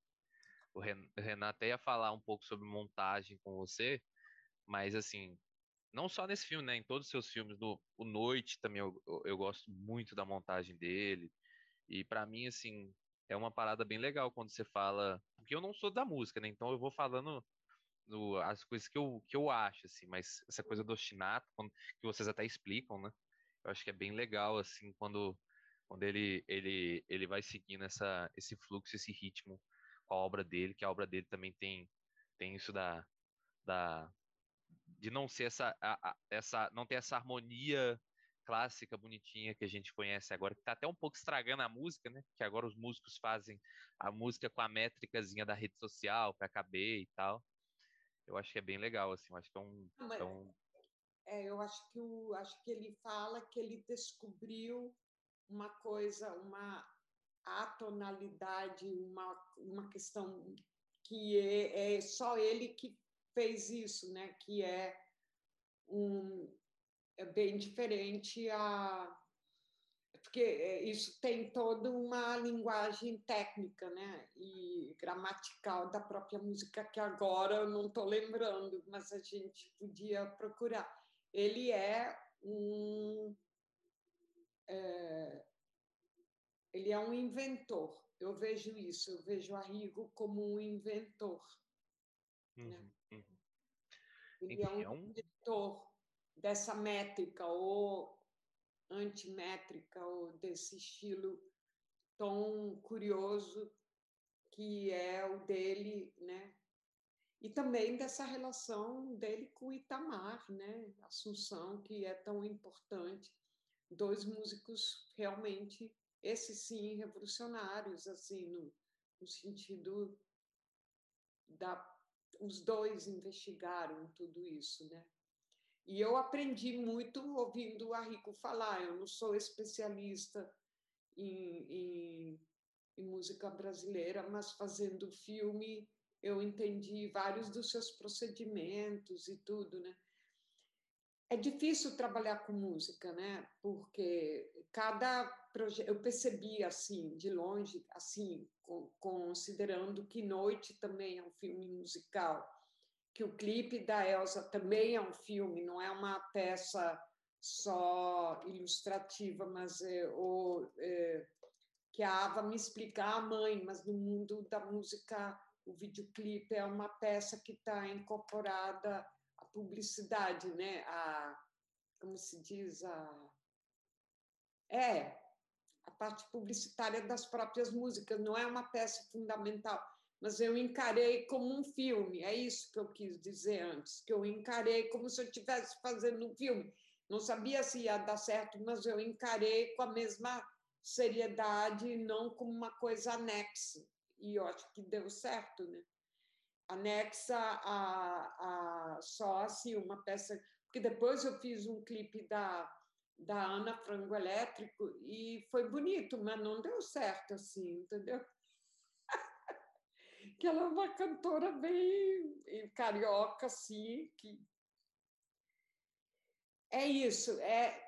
o Renan até ia falar um pouco sobre montagem com você, mas assim, não só nesse filme, né? Em todos os seus filmes, do O Noite também eu, eu, eu gosto muito da montagem dele. E para mim, assim, é uma parada bem legal quando você fala. Porque eu não sou da música, né? Então eu vou falando no, as coisas que eu, que eu acho, assim, mas essa coisa do ostinato, quando, que vocês até explicam, né? Eu acho que é bem legal, assim, quando, quando ele, ele, ele vai seguindo essa, esse fluxo, esse ritmo com a obra dele, que a obra dele também tem, tem isso da, da de não ser essa, a, a, essa não ter essa harmonia clássica bonitinha que a gente conhece agora, que está até um pouco estragando a música, né? Que agora os músicos fazem a música com a métricazinha da rede social para caber e tal. Eu acho que é bem legal, assim. Eu acho que é um, é um... É, eu acho que o, acho que ele fala que ele descobriu uma coisa, uma atonalidade, uma, uma questão que é, é só ele que fez isso, né? Que é um é bem diferente a porque é, isso tem toda uma linguagem técnica, né? E gramatical da própria música que agora eu não estou lembrando, mas a gente podia procurar. Ele é um é, ele é um inventor. Eu vejo isso, eu vejo Arrigo como um inventor. Uhum, né? uhum. Ele é Enfim, é um inventor dessa métrica ou antimétrica ou desse estilo tão curioso que é o dele, né? E também dessa relação dele com Itamar, né? Assunção, que é tão importante. Dois músicos realmente esses sim revolucionários, assim, no, no sentido da os dois investigaram tudo isso, né? E eu aprendi muito ouvindo a Rico falar. Eu não sou especialista em, em, em música brasileira, mas fazendo filme eu entendi vários dos seus procedimentos e tudo, né? É difícil trabalhar com música, né? Porque cada eu percebi assim de longe, assim considerando que Noite também é um filme musical, que o clipe da Elsa também é um filme, não é uma peça só ilustrativa, mas é, ou, é, que a Ava me explicar a mãe, mas no mundo da música o videoclipe é uma peça que está incorporada publicidade, né? A, como se diz, a, é, a parte publicitária das próprias músicas, não é uma peça fundamental, mas eu encarei como um filme, é isso que eu quis dizer antes, que eu encarei como se eu estivesse fazendo um filme. Não sabia se ia dar certo, mas eu encarei com a mesma seriedade, não como uma coisa anexa. E eu acho que deu certo, né? anexa a, a só assim uma peça, porque depois eu fiz um clipe da da Ana Frango Elétrico e foi bonito, mas não deu certo assim, entendeu? que ela é uma cantora bem carioca assim, que é isso, é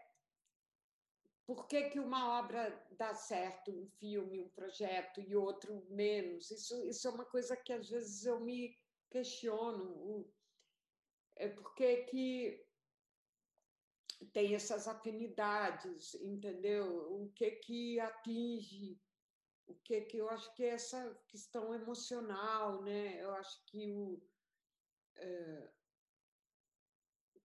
por que, que uma obra dá certo, um filme, um projeto, e outro menos? Isso, isso é uma coisa que às vezes eu me questiono. É porque que tem essas afinidades, entendeu? O que que atinge, o que que eu acho que é essa questão emocional, né? Eu acho que o é,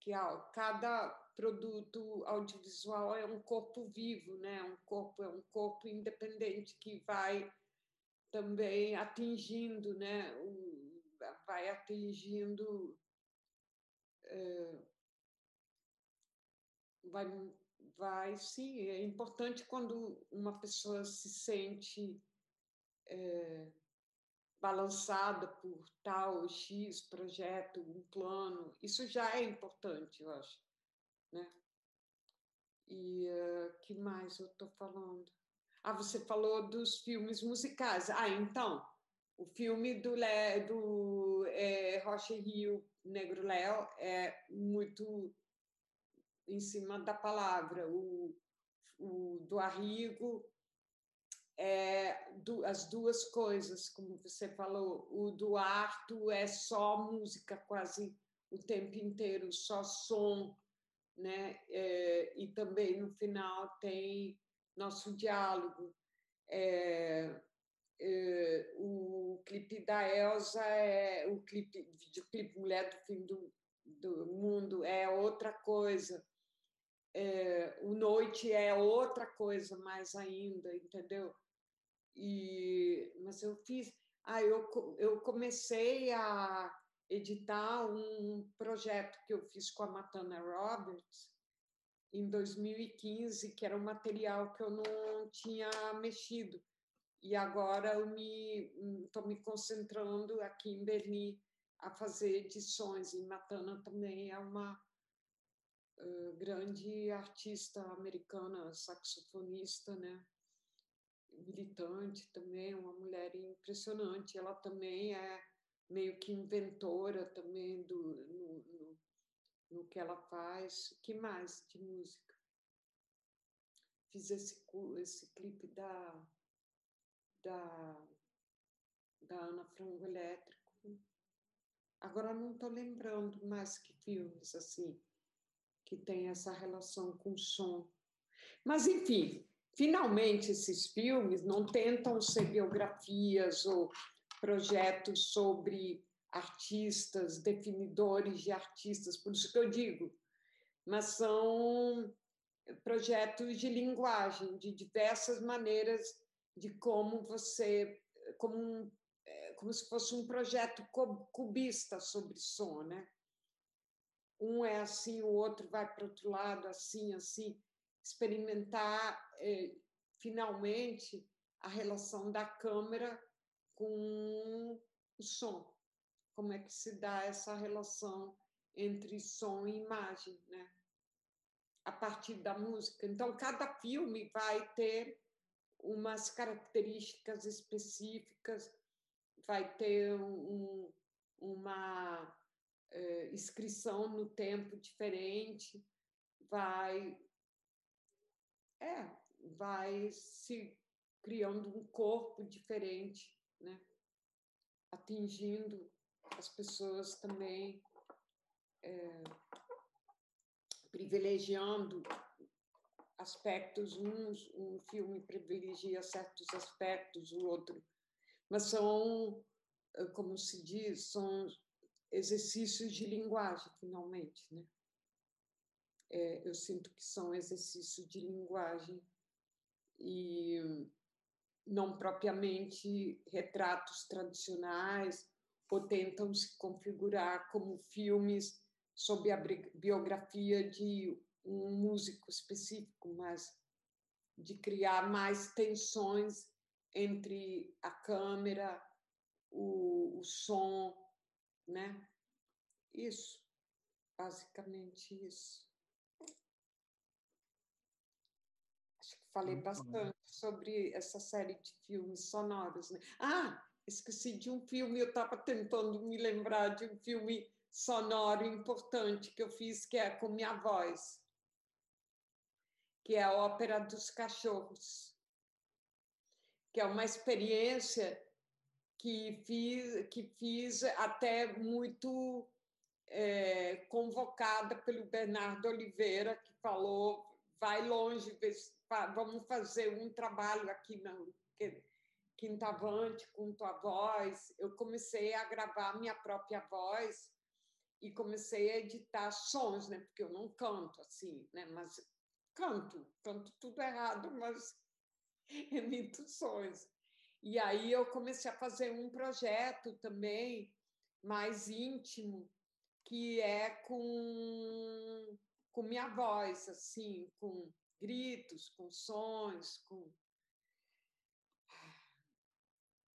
que cada produto audiovisual é um corpo vivo, né? Um corpo é um corpo independente que vai também atingindo, né? vai atingindo, é, vai, vai sim. É importante quando uma pessoa se sente é, balançada por tal X projeto, um plano. Isso já é importante, eu acho. Né? E uh, que mais eu estou falando? Ah, você falou dos filmes musicais. Ah, então, o filme do, Le, do é, Rocha Rio Negro Léo é muito em cima da palavra. O, o do Arrigo é do, as duas coisas, como você falou. O do Arto é só música quase o tempo inteiro, só som, né? É, e também no final tem nosso diálogo. É, é, o clipe da Elsa é o clipe, videoclipe Mulher do Fim do, do Mundo é outra coisa. É, o Noite é outra coisa mais ainda, entendeu? E, mas eu fiz. Ah, eu, eu comecei a editar um projeto que eu fiz com a Matana Roberts em 2015, que era um material que eu não tinha mexido. E agora eu me estou me concentrando aqui em Berlim a fazer edições. E Matana também é uma grande artista americana, saxofonista, né? militante também, uma mulher impressionante. Ela também é meio que inventora também do, no, no, no que ela faz. que mais de música? Fiz esse, esse clipe da, da, da Ana Frango Elétrico. Agora não estou lembrando mais que filmes assim que tem essa relação com o som. Mas, enfim, finalmente esses filmes não tentam ser biografias ou projetos sobre artistas, definidores de artistas, por isso que eu digo, mas são projetos de linguagem, de diversas maneiras de como você, como, um, é, como se fosse um projeto cubista sobre som, né? Um é assim, o outro vai para outro lado, assim, assim, experimentar eh, finalmente a relação da câmera com o som. Como é que se dá essa relação entre som e imagem, né? A partir da música. Então, cada filme vai ter umas características específicas, vai ter um, uma é, inscrição no tempo diferente, vai é, vai se criando um corpo diferente, né? atingindo as pessoas também, é, privilegiando aspectos, uns, um filme privilegia certos aspectos, o outro, mas são, eh, como se diz, são exercícios de linguagem, finalmente, né? É, eu sinto que são exercícios de linguagem e não propriamente retratos tradicionais ou tentam se configurar como filmes sob a biografia de um músico específico, mas de criar mais tensões entre a câmera, o, o som, né? Isso, basicamente isso. Acho que falei bastante sobre essa série de filmes sonoros, né? Ah, esqueci de um filme, eu estava tentando me lembrar de um filme sonoro importante que eu fiz, que é com minha voz, que é a Ópera dos Cachorros, que é uma experiência que fiz, que fiz até muito é, convocada pelo Bernardo Oliveira, que falou: vai longe, vamos fazer um trabalho aqui na Quintavante com tua voz. Eu comecei a gravar minha própria voz e comecei a editar sons, né? Porque eu não canto assim, né? Mas canto, canto tudo errado, mas emito sons. E aí eu comecei a fazer um projeto também mais íntimo, que é com, com minha voz, assim, com gritos, com sons, com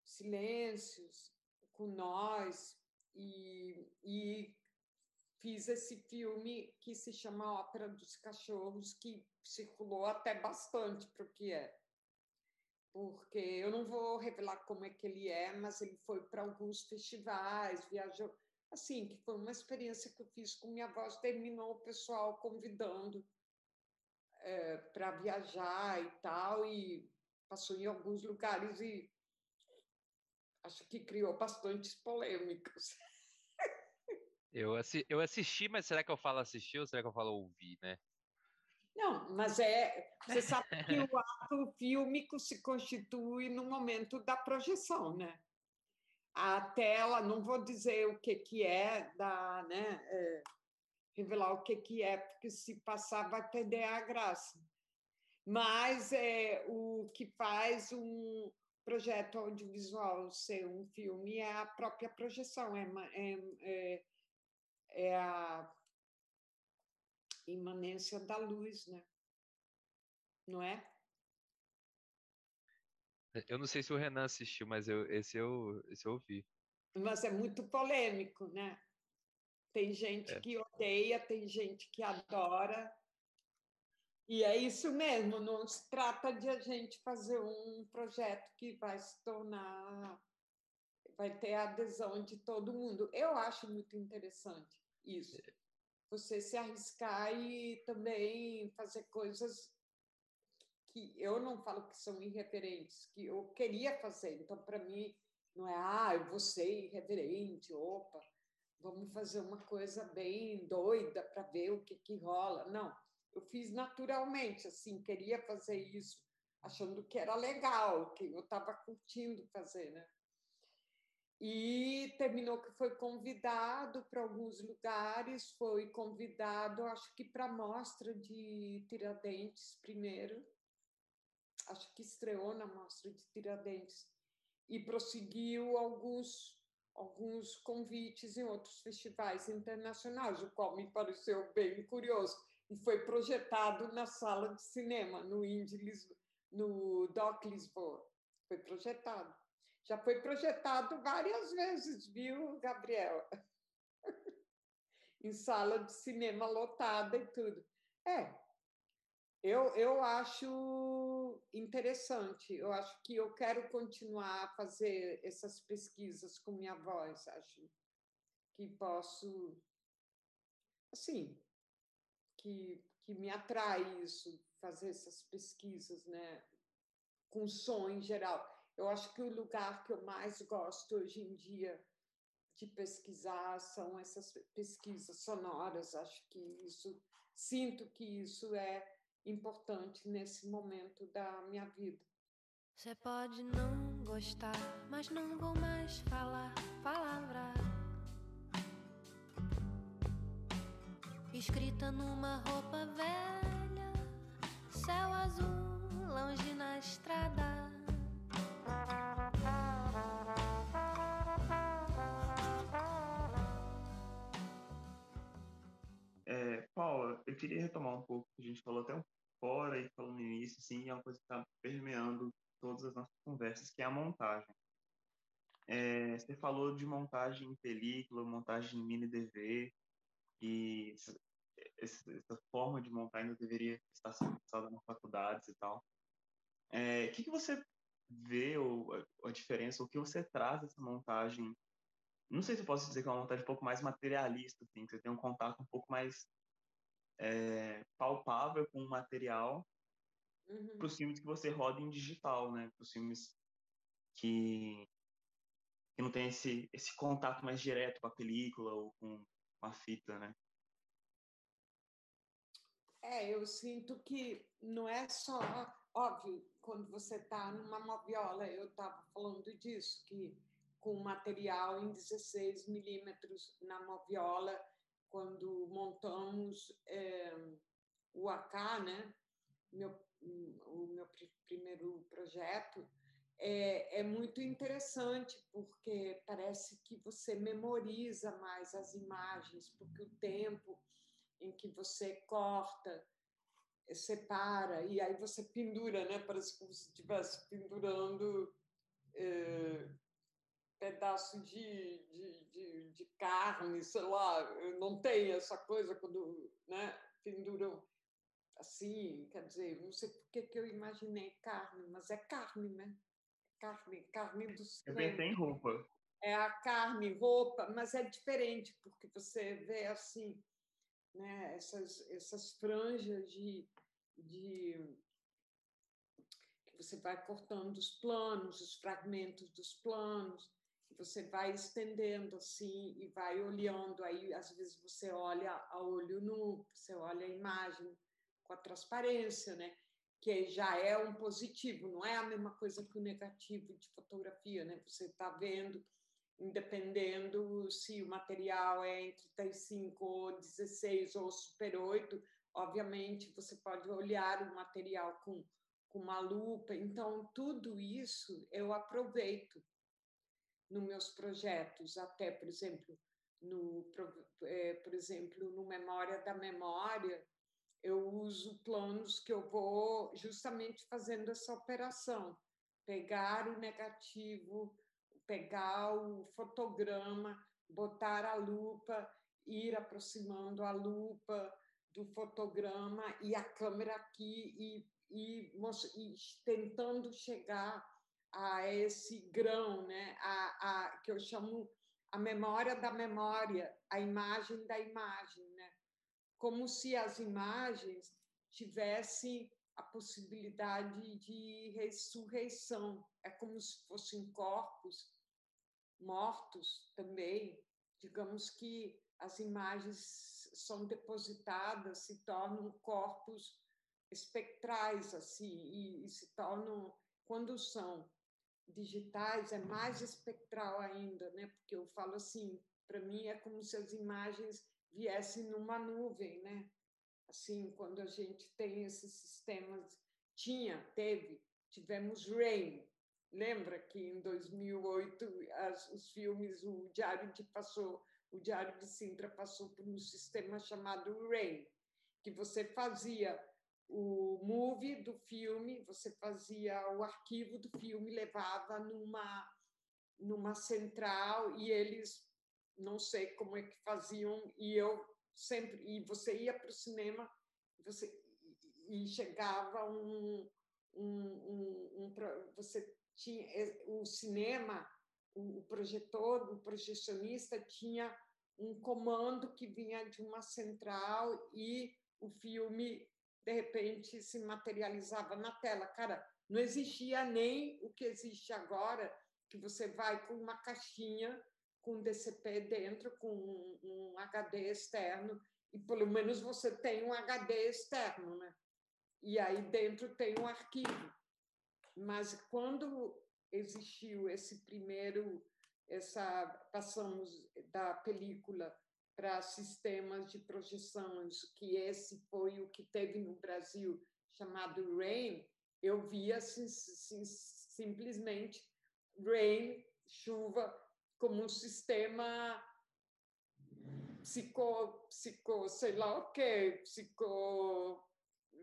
silêncios, com nós e, e fiz esse filme que se chama Ópera dos Cachorros, que circulou até bastante para o que é. Porque eu não vou revelar como é que ele é, mas ele foi para alguns festivais, viajou. Assim, que foi uma experiência que eu fiz com minha voz, terminou o pessoal convidando é, para viajar e tal, e passou em alguns lugares e acho que criou bastantes polêmicas. Eu, assi eu assisti, mas será que eu falo assistir ou será que eu falo ouvir, né? Não, mas é. Você sabe que o ato fílmico se constitui no momento da projeção, né? A tela, não vou dizer o que, que é, da, né, é, revelar o que, que é, porque se passar vai perder a graça. Mas é, o que faz um projeto audiovisual ser um filme é a própria projeção, é, é, é, é a imanência da luz, né? Não é? Eu não sei se o Renan assistiu, mas eu, esse, eu, esse eu ouvi. Mas é muito polêmico, né? Tem gente é. que odeia, tem gente que adora. E é isso mesmo, não se trata de a gente fazer um projeto que vai se tornar, vai ter a adesão de todo mundo. Eu acho muito interessante isso. Você se arriscar e também fazer coisas que eu não falo que são irreverentes, que eu queria fazer. Então, para mim, não é, ah, eu vou ser irreverente, opa, vamos fazer uma coisa bem doida para ver o que, que rola. Não, eu fiz naturalmente, assim, queria fazer isso, achando que era legal, que eu estava curtindo fazer, né? E terminou que foi convidado para alguns lugares, foi convidado, acho que para a mostra de Tiradentes primeiro, acho que estreou na mostra de Tiradentes, e prosseguiu alguns alguns convites em outros festivais internacionais, o qual me pareceu bem curioso. E foi projetado na sala de cinema, no Indy, no Doc Lisboa. Foi projetado. Já foi projetado várias vezes, viu, Gabriel? em sala de cinema lotada e tudo. É, eu, eu acho interessante. Eu acho que eu quero continuar a fazer essas pesquisas com minha voz. Acho que posso, assim, que, que me atrai isso, fazer essas pesquisas, né? Com som em geral. Eu acho que o lugar que eu mais gosto hoje em dia de pesquisar são essas pesquisas sonoras. Acho que isso, sinto que isso é importante nesse momento da minha vida. Você pode não gostar, mas não vou mais falar palavra. Escrita numa roupa velha, céu azul, longe na estrada. É, Paula, eu queria retomar um pouco, a gente falou até fora e falando no início, sim, é uma coisa que está permeando todas as nossas conversas, que é a montagem. É, você falou de montagem em película, montagem em mini DV, e essa, essa forma de montar ainda deveria estar sendo usada nas faculdades e tal. É, o que, que você vê ou a, diferença, o que você traz dessa montagem? Não sei se eu posso dizer que é uma montagem um pouco mais materialista, assim, que você tem um contato um pouco mais é, palpável com o material uhum. para os filmes que você roda em digital, né? Para os filmes que, que não tem esse, esse contato mais direto com a película ou com, com a fita, né? É, eu sinto que não é só óbvio quando você está numa moviola. Eu estava falando disso que com material em 16 milímetros na moviola quando montamos é, o AK, né? Meu, o meu primeiro projeto, é, é, muito interessante porque parece que você memoriza mais as imagens, porque o tempo em que você corta, separa, e aí você pendura, né? Parece como se estivesse pendurando é, pedaço de, de, de, de, carne, sei lá, não tem essa coisa quando né, penduram assim, quer dizer, não sei por que, eu imaginei carne, mas é carne, né? Carne, carne do céu. Eu pensei em roupa. É a carne, roupa, mas é diferente, porque você vê assim, né, essas, essas franjas de, de que você vai cortando os planos, os fragmentos dos planos, você vai estendendo assim e vai olhando. Aí, às vezes, você olha a olho nu, você olha a imagem com a transparência, né? Que já é um positivo, não é a mesma coisa que o negativo de fotografia, né? Você está vendo, independendo se o material é entre 35 ou 16 ou super 8, obviamente você pode olhar o material com, com uma lupa. Então, tudo isso eu aproveito nos meus projetos, até, por exemplo, no, é, por exemplo, no Memória da Memória, eu uso planos que eu vou justamente fazendo essa operação, pegar o negativo, pegar o fotograma, botar a lupa, ir aproximando a lupa do fotograma e a câmera aqui e, e, e tentando chegar a esse grão, né? a, a, que eu chamo a memória da memória, a imagem da imagem, né? como se as imagens tivessem a possibilidade de ressurreição. É como se fossem corpos mortos também. Digamos que as imagens são depositadas, se tornam corpos espectrais assim e, e se tornam quando são digitais é mais espectral ainda, né? Porque eu falo assim, para mim é como se as imagens viessem numa nuvem, né? Assim, quando a gente tem esses sistemas, tinha, teve, tivemos Rain. Lembra que em 2008 as, os filmes, o Diário de passou, o Diário de Sintra passou por um sistema chamado Rain, que você fazia o movie do filme, você fazia o arquivo do filme, levava numa, numa central e eles, não sei como é que faziam, e eu sempre, e você ia para o cinema você, e chegava um, um, um, um você tinha o cinema, o projetor, o projecionista tinha um comando que vinha de uma central e o filme de repente se materializava na tela. Cara, não existia nem o que existe agora, que você vai com uma caixinha com DCP dentro, com um, HD externo, e pelo menos você tem um HD externo, né? E aí dentro tem um arquivo. Mas quando existiu esse primeiro, essa passamos da película para sistemas de projeções, que esse foi o que teve no Brasil, chamado RAIN, eu via sim, sim, simplesmente RAIN, chuva, como um sistema psico, psico sei lá o que, psico,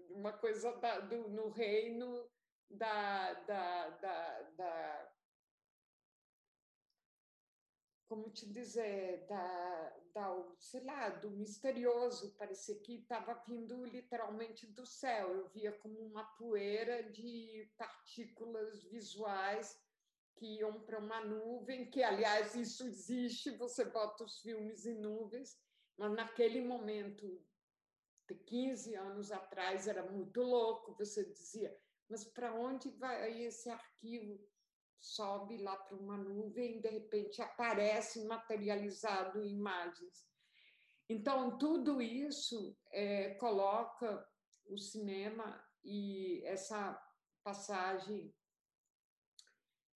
uma coisa da, do, no reino da, da, da, da como te dizer, da, da, sei lá, do misterioso, parecia que estava vindo literalmente do céu. Eu via como uma poeira de partículas visuais que iam para uma nuvem, que aliás isso existe, você bota os filmes em nuvens, mas naquele momento, de 15 anos atrás, era muito louco, você dizia, mas para onde vai esse arquivo? Sobe lá para uma nuvem e de repente aparece materializado em imagens. Então, tudo isso é, coloca o cinema e essa passagem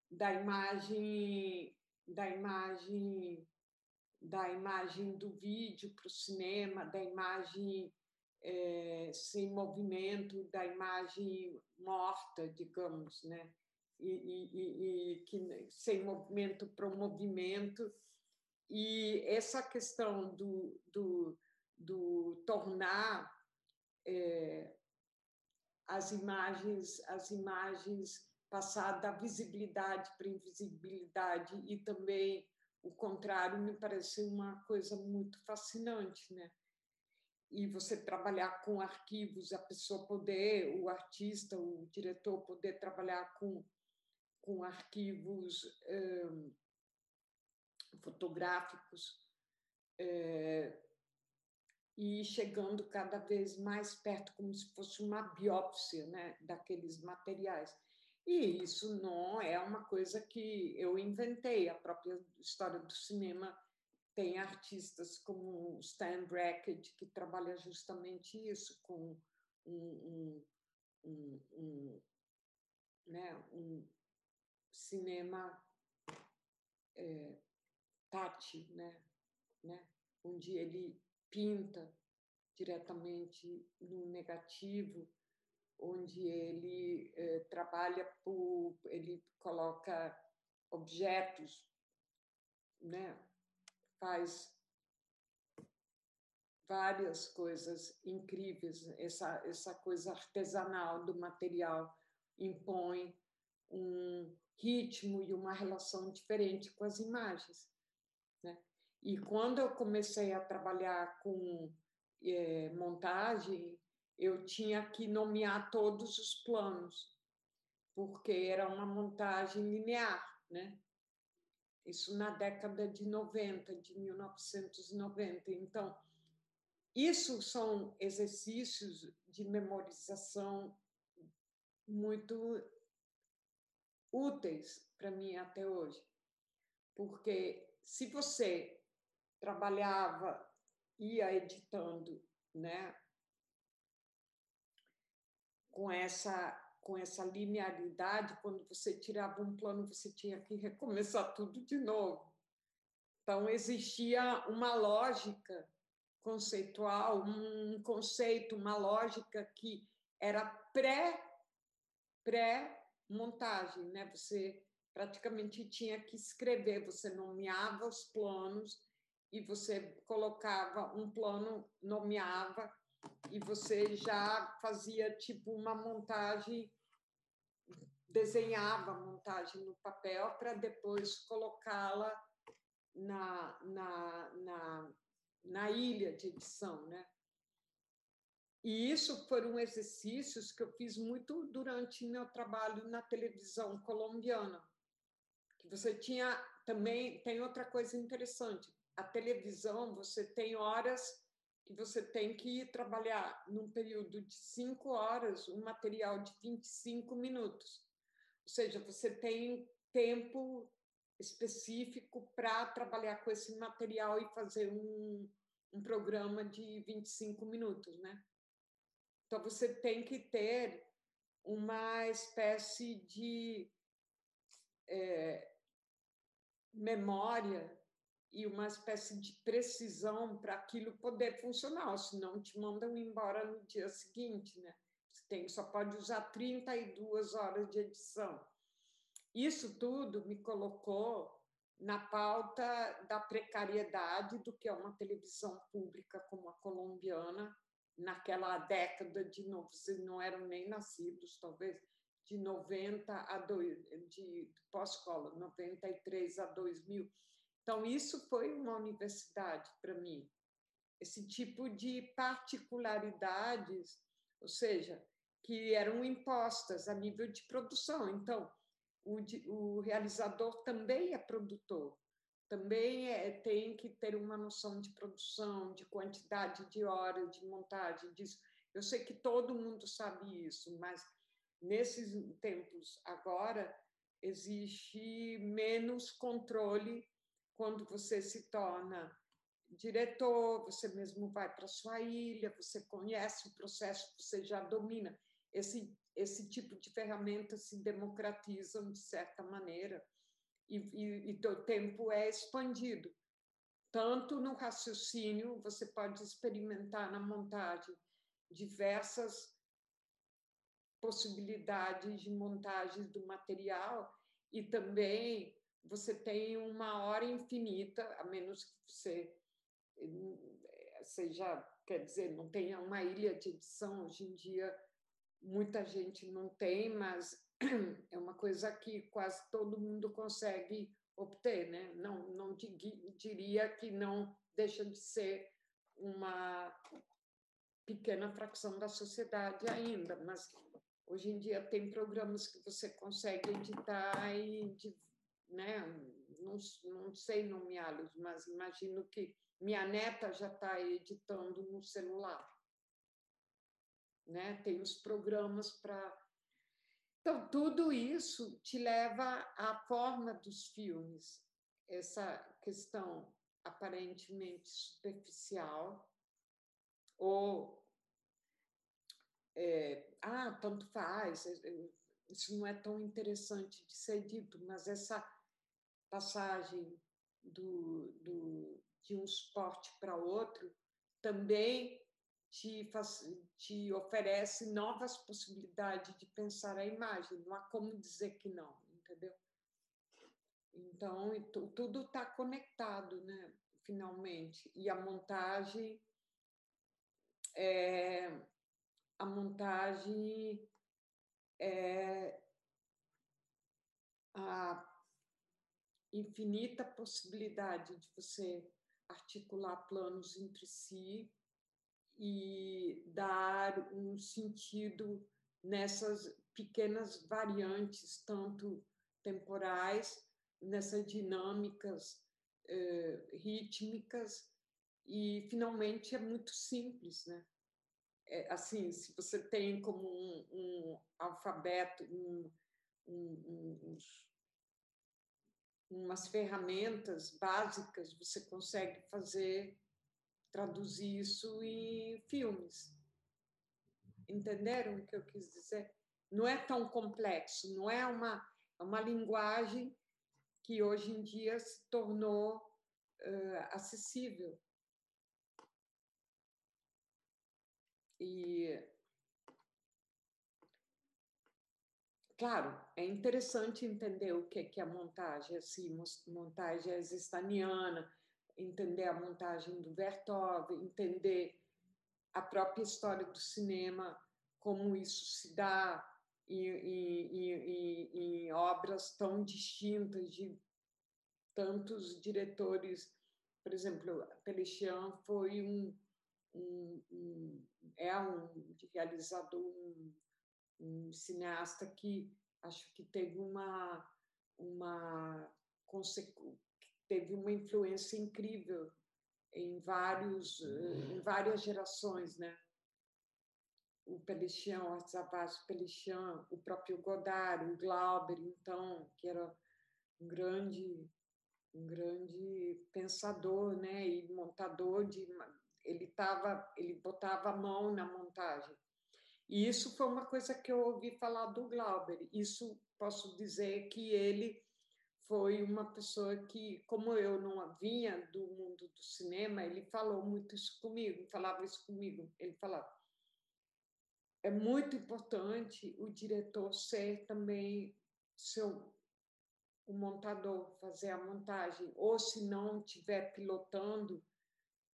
da imagem da imagem da imagem do vídeo para o cinema, da imagem é, sem movimento, da imagem morta, digamos, né? E, e, e que sem movimento para o movimento e essa questão do, do, do tornar é, as imagens as imagens passar da visibilidade para invisibilidade e também o contrário me parece uma coisa muito fascinante, né? E você trabalhar com arquivos, a pessoa poder, o artista, o diretor poder trabalhar com, com arquivos eh, fotográficos eh, e chegando cada vez mais perto, como se fosse uma biópsia né, daqueles materiais. E isso não é uma coisa que eu inventei, a própria história do cinema tem artistas como Stan Brackett, que trabalha justamente isso, com um, um, um, um né, um cinema é, tátil, né, né, onde ele pinta diretamente no negativo, onde ele eh, trabalha por, ele coloca objetos, né? faz várias coisas incríveis, essa, essa coisa artesanal do material impõe um ritmo e uma relação diferente com as imagens. Né? E quando eu comecei a trabalhar com é, montagem, eu tinha que nomear todos os planos, porque era uma montagem linear, né? Isso na década de 90, de 1990. Então, isso são exercícios de memorização muito úteis para mim até hoje. Porque se você trabalhava, ia editando, né? Com essa com essa linearidade, quando você tirava um plano, você tinha que recomeçar tudo de novo. Então existia uma lógica conceitual, um conceito, uma lógica que era pré pré montagem, né? Você praticamente tinha que escrever, você nomeava os planos e você colocava um plano, nomeava, e você já fazia tipo uma montagem, desenhava a montagem no papel para depois colocá-la na, na, na, na ilha de edição, né? E isso foram exercícios que eu fiz muito durante meu trabalho na televisão colombiana. Que você tinha também tem outra coisa interessante a televisão, você tem horas que você tem que trabalhar num período de cinco horas um material de 25 minutos. Ou seja, você tem tempo específico para trabalhar com esse material e fazer um, um programa de 25 minutos, né? Então, você tem que ter uma espécie de é, memória e uma espécie de precisão para aquilo poder funcionar, senão te mandam embora no dia seguinte, né? Você tem, só pode usar 32 horas de edição. Isso tudo me colocou na pauta da precariedade do que é uma televisão pública como a colombiana, naquela década de novo, vocês não eram nem nascidos, talvez, de 90 a 2, de pós-escola, 93 a 2000 então, isso foi uma universidade para mim. Esse tipo de particularidades, ou seja, que eram impostas a nível de produção. Então, o, o realizador também é produtor, também é, tem que ter uma noção de produção, de quantidade de horas, de montagem disso. Eu sei que todo mundo sabe isso, mas nesses tempos agora existe menos controle quando você se torna diretor, você mesmo vai para sua ilha, você conhece o processo, você já domina. Esse, esse tipo de ferramentas se democratizam de certa maneira e, e, e o tempo é expandido. Tanto no raciocínio, você pode experimentar na montagem diversas possibilidades de montagem do material e também você tem uma hora infinita, a menos que você seja, quer dizer, não tenha uma ilha de edição. Hoje em dia, muita gente não tem, mas é uma coisa que quase todo mundo consegue obter, né? Não, não diria que não deixa de ser uma pequena fração da sociedade ainda, mas hoje em dia tem programas que você consegue editar e, né? Não, não sei nomeá-los, mas imagino que minha neta já está editando no celular, né? Tem os programas para então, tudo isso te leva à forma dos filmes, essa questão aparentemente superficial, ou. É, ah, tanto faz, é, é, isso não é tão interessante de ser dito, mas essa passagem do, do, de um esporte para outro também te, te oferece novas possibilidades de pensar a imagem, não há como dizer que não, entendeu? Então, tudo está conectado, né? Finalmente. E a montagem é, a montagem é a infinita possibilidade de você articular planos entre si e dar um sentido nessas pequenas variantes, tanto temporais, nessas dinâmicas eh, rítmicas, e finalmente é muito simples, né? É, assim, se você tem como um, um alfabeto, um, um, umas ferramentas básicas, você consegue fazer traduzir isso em filmes. Entenderam o que eu quis dizer? Não é tão complexo, não é uma, é uma linguagem que hoje em dia se tornou uh, acessível. E, claro, é interessante entender o que é a montagem, assim, montagem estaniana, entender a montagem do Vertov, entender a própria história do cinema, como isso se dá em, obras tão distintas de tantos diretores. Por exemplo, Pelichian foi um, um, um, é um realizador, um, um cineasta que acho que teve uma uma teve uma influência incrível em vários em várias gerações, né? O Pelichian, o Artzavas Pelichian, o próprio Godard, o Glauber, então, que era um grande um grande pensador, né, e montador de ele tava, ele botava a mão na montagem. E isso foi uma coisa que eu ouvi falar do Glauber. Isso posso dizer que ele foi uma pessoa que, como eu não vinha do mundo do cinema, ele falou muito isso comigo, falava isso comigo. Ele falava: é muito importante o diretor ser também seu o montador, fazer a montagem, ou se não estiver pilotando,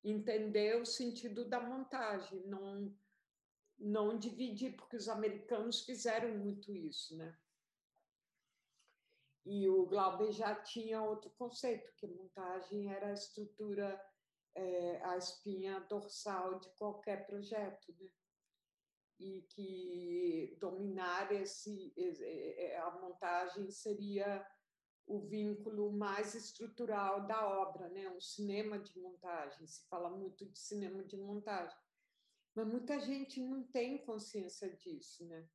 entender o sentido da montagem, não não dividir, porque os americanos fizeram muito isso, né? E o Glauber já tinha outro conceito, que montagem era a estrutura, é, a espinha dorsal de qualquer projeto, né? E que dominar esse, a montagem seria o vínculo mais estrutural da obra, né? Um cinema de montagem. Se fala muito de cinema de montagem, mas muita gente não tem consciência disso, né?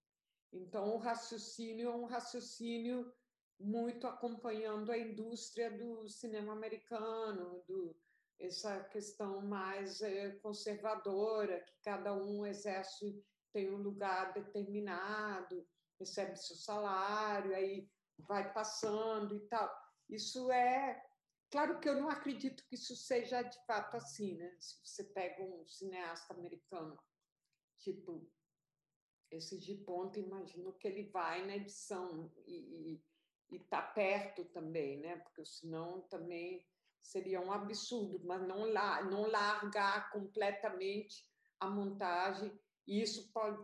Então o raciocínio é um raciocínio muito acompanhando a indústria do cinema americano, do essa questão mais é, conservadora, que cada um exerce tem um lugar determinado, recebe seu salário, aí vai passando e tal. Isso é. Claro que eu não acredito que isso seja de fato assim, né? Se você pega um cineasta americano, tipo esse de ponta, imagino que ele vai na edição e, e e tá perto também, né? Porque senão também seria um absurdo, mas não, la não largar completamente a montagem. E isso pode,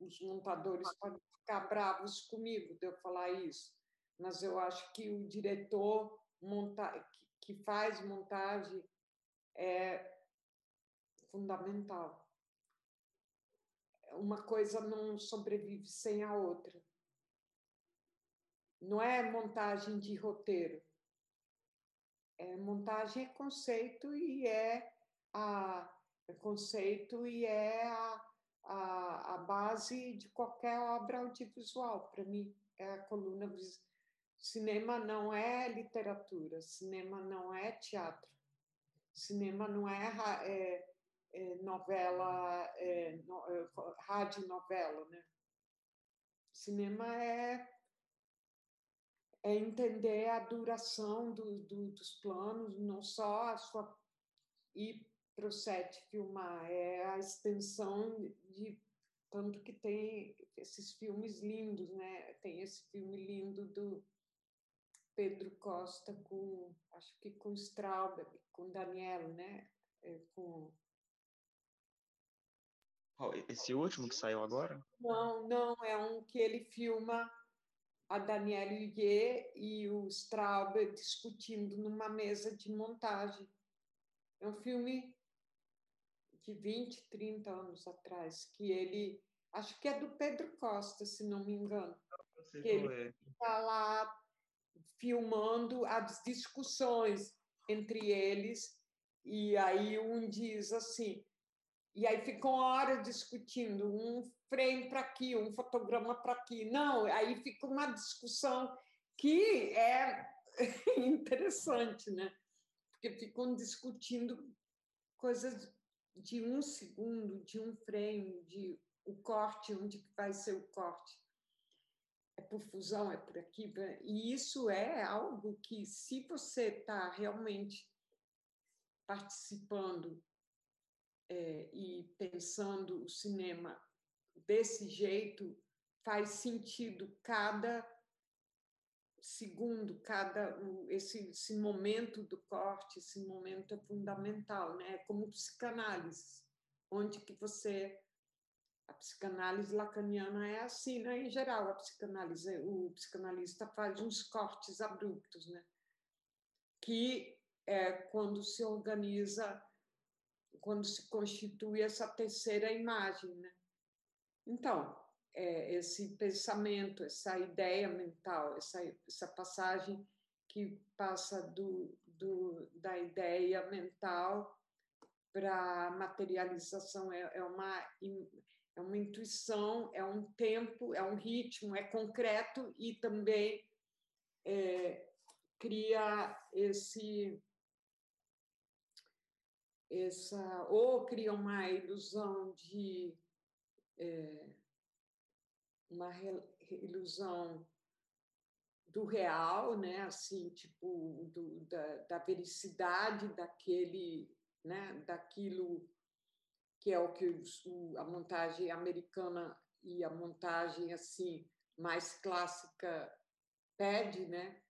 os montadores podem ficar bravos comigo de eu falar isso, mas eu acho que o diretor monta que faz montagem é fundamental. Uma coisa não sobrevive sem a outra. Não é montagem de roteiro. É montagem é conceito e é a é conceito e é a, a, a base de qualquer obra audiovisual. Para mim, é a coluna. Cinema não é literatura, cinema não é teatro, cinema não é, é, é novela, é, no, é, rádio novela, né? Cinema é, é entender a duração do, do, dos planos, não só a sua ir para o set filmar, é a extensão de tanto que tem esses filmes lindos, né? Tem esse filme lindo do Pedro Costa com, acho que com Straub, com Daniel, né? É, com esse último que saiu agora? Não, não, é um que ele filma a Danielle Huguet e o Straub discutindo numa mesa de montagem. É um filme de 20, 30 anos atrás, que ele, acho que é do Pedro Costa, se não me engano. Que ele está lá filmando as discussões entre eles, e aí um diz assim, e aí ficam horas discutindo, um frame para aqui, um fotograma para aqui. Não, aí fica uma discussão que é interessante, né? Porque ficam discutindo coisas de um segundo, de um frame, de o corte, onde vai ser o corte. É por fusão, é por aqui. E isso é algo que, se você está realmente participando é, e pensando o cinema desse jeito, faz sentido cada segundo, cada esse, esse momento do corte, esse momento é fundamental, né? É como psicanálise, onde que você a psicanálise lacaniana é assim, né? Em geral, a psicanálise, o psicanalista faz uns cortes abruptos, né? Que é quando se organiza, quando se constitui essa terceira imagem, né? Então, é, esse pensamento, essa ideia mental, essa, essa passagem que passa do, do, da ideia mental para a materialização é, é, uma, é uma intuição, é um tempo, é um ritmo, é concreto e também é, cria esse essa ou cria uma ilusão de é, uma ilusão do real, né? Assim, tipo do, da, da vericidade daquele, né? Daquilo que é o que o, a montagem americana e a montagem assim mais clássica pede, né?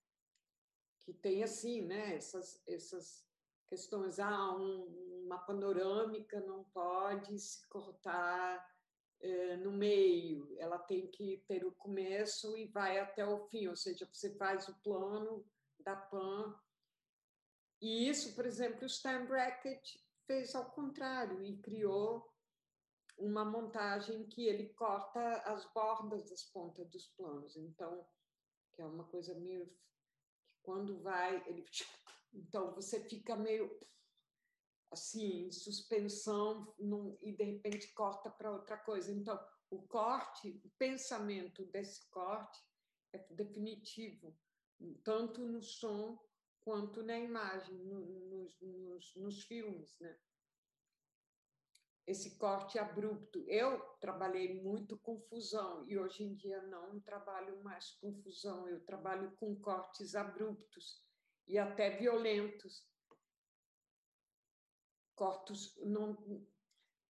Que tem assim, né? Essas essas questões, ah, um, uma panorâmica não pode se cortar é, no meio, ela tem que ter o começo e vai até o fim, ou seja, você faz o plano da PAN. E isso, por exemplo, o Stan Brackett fez ao contrário e criou uma montagem que ele corta as bordas das pontas dos planos. Então, que é uma coisa meio quando vai, ele então você fica meio assim, suspensão num, e de repente corta para outra coisa. Então, o corte, o pensamento desse corte é definitivo, tanto no som quanto na imagem, no, nos, nos, nos filmes, né? Esse corte abrupto. Eu trabalhei muito com fusão e hoje em dia não trabalho mais com fusão, eu trabalho com cortes abruptos e até violentos, cortos não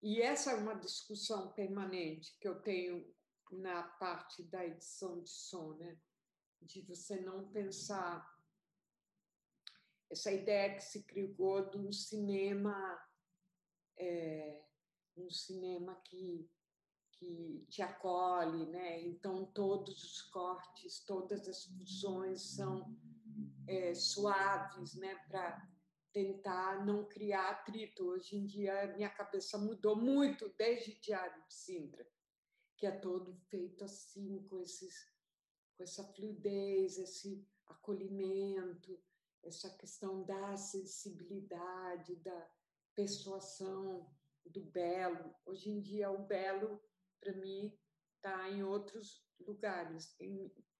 e essa é uma discussão permanente que eu tenho na parte da edição de som, né? De você não pensar essa ideia que se criou de um cinema, é, um cinema que que te acolhe, né? Então todos os cortes, todas as fusões são é, suaves, né? Para tentar não criar atrito. Hoje em dia minha cabeça mudou muito desde Diário de Sintra, que é todo feito assim com esses, com essa fluidez, esse acolhimento, essa questão da sensibilidade, da persuasão, do belo. Hoje em dia o belo para mim, está em outros lugares.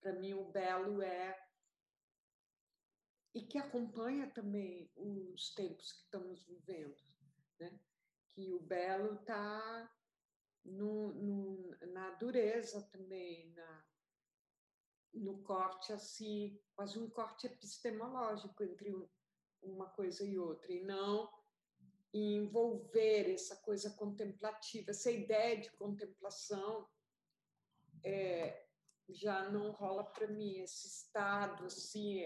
Para mim, o belo é. E que acompanha também os tempos que estamos vivendo, né? que o belo está na dureza também, na, no corte assim, quase um corte epistemológico entre uma coisa e outra, e não envolver essa coisa contemplativa, essa ideia de contemplação é, já não rola para mim esse estado assim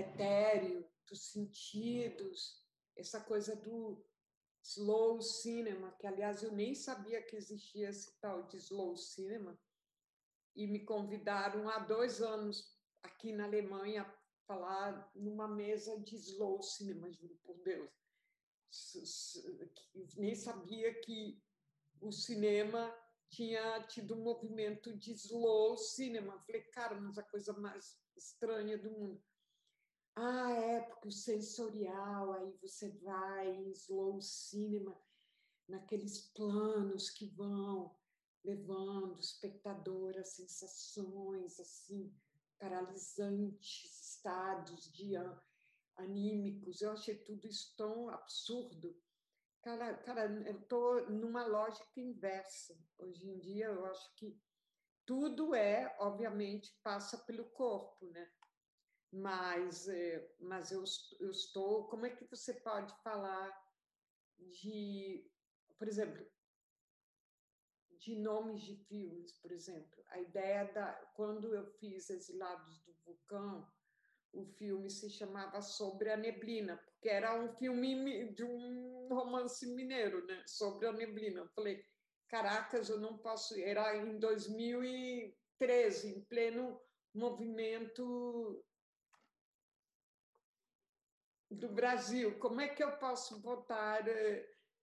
etéreo dos sentidos, essa coisa do slow cinema, que aliás eu nem sabia que existia esse tal de slow cinema, e me convidaram há dois anos aqui na Alemanha a falar numa mesa de slow cinema, juro por Deus nem sabia que o cinema tinha tido um movimento de slow cinema. Falei, cara, mas a coisa mais estranha do mundo. Ah, é, porque o sensorial, aí você vai em slow cinema, naqueles planos que vão levando o espectador a sensações assim paralisantes, estados de anímicos. Eu achei tudo isso tão absurdo. Cara, cara eu estou numa lógica inversa. Hoje em dia, eu acho que tudo é, obviamente, passa pelo corpo, né? Mas, é, mas eu, eu estou. Como é que você pode falar de, por exemplo, de nomes de filmes, por exemplo? A ideia da. Quando eu fiz Exilados do Vulcão, o filme se chamava Sobre a Neblina, porque era um filme de um romance mineiro, né? Sobre a neblina. Eu falei, caracas, eu não posso. Era em 2013, em pleno movimento do Brasil. Como é que eu posso botar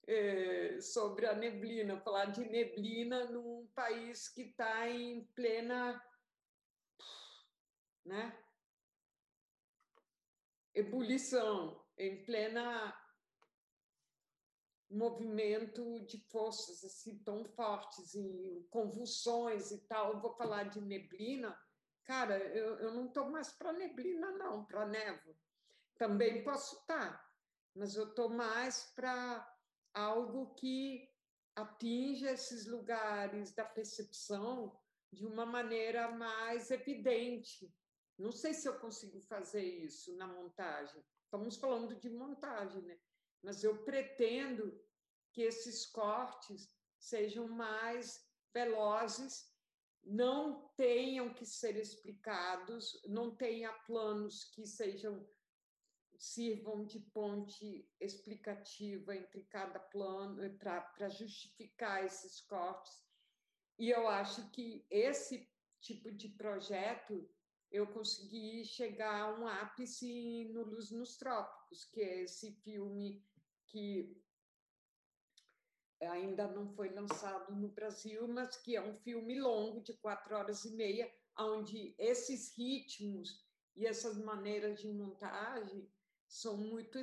é, sobre a neblina, falar de neblina num país que está em plena. Né? ebulição, em plena movimento de forças assim tão fortes e convulsões e tal. Eu vou falar de neblina, cara, eu, eu não estou mais para neblina não, para névoa. Também posso estar, mas eu estou mais para algo que atinja esses lugares da percepção de uma maneira mais evidente, não sei se eu consigo fazer isso na montagem. Estamos falando de montagem, né? Mas eu pretendo que esses cortes sejam mais velozes, não tenham que ser explicados, não tenha planos que sejam sirvam de ponte explicativa entre cada plano para justificar esses cortes. E eu acho que esse tipo de projeto eu consegui chegar a um ápice no Luz nos Trópicos, que é esse filme que ainda não foi lançado no Brasil, mas que é um filme longo, de quatro horas e meia, onde esses ritmos e essas maneiras de montagem são muito,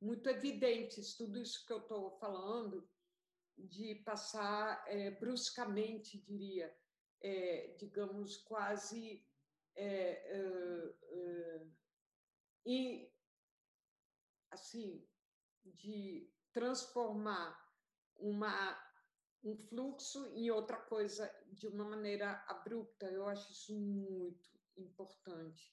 muito evidentes. Tudo isso que eu estou falando, de passar é, bruscamente, diria, é, digamos, quase é, é, e assim de transformar uma um fluxo em outra coisa de uma maneira abrupta. Eu acho isso muito importante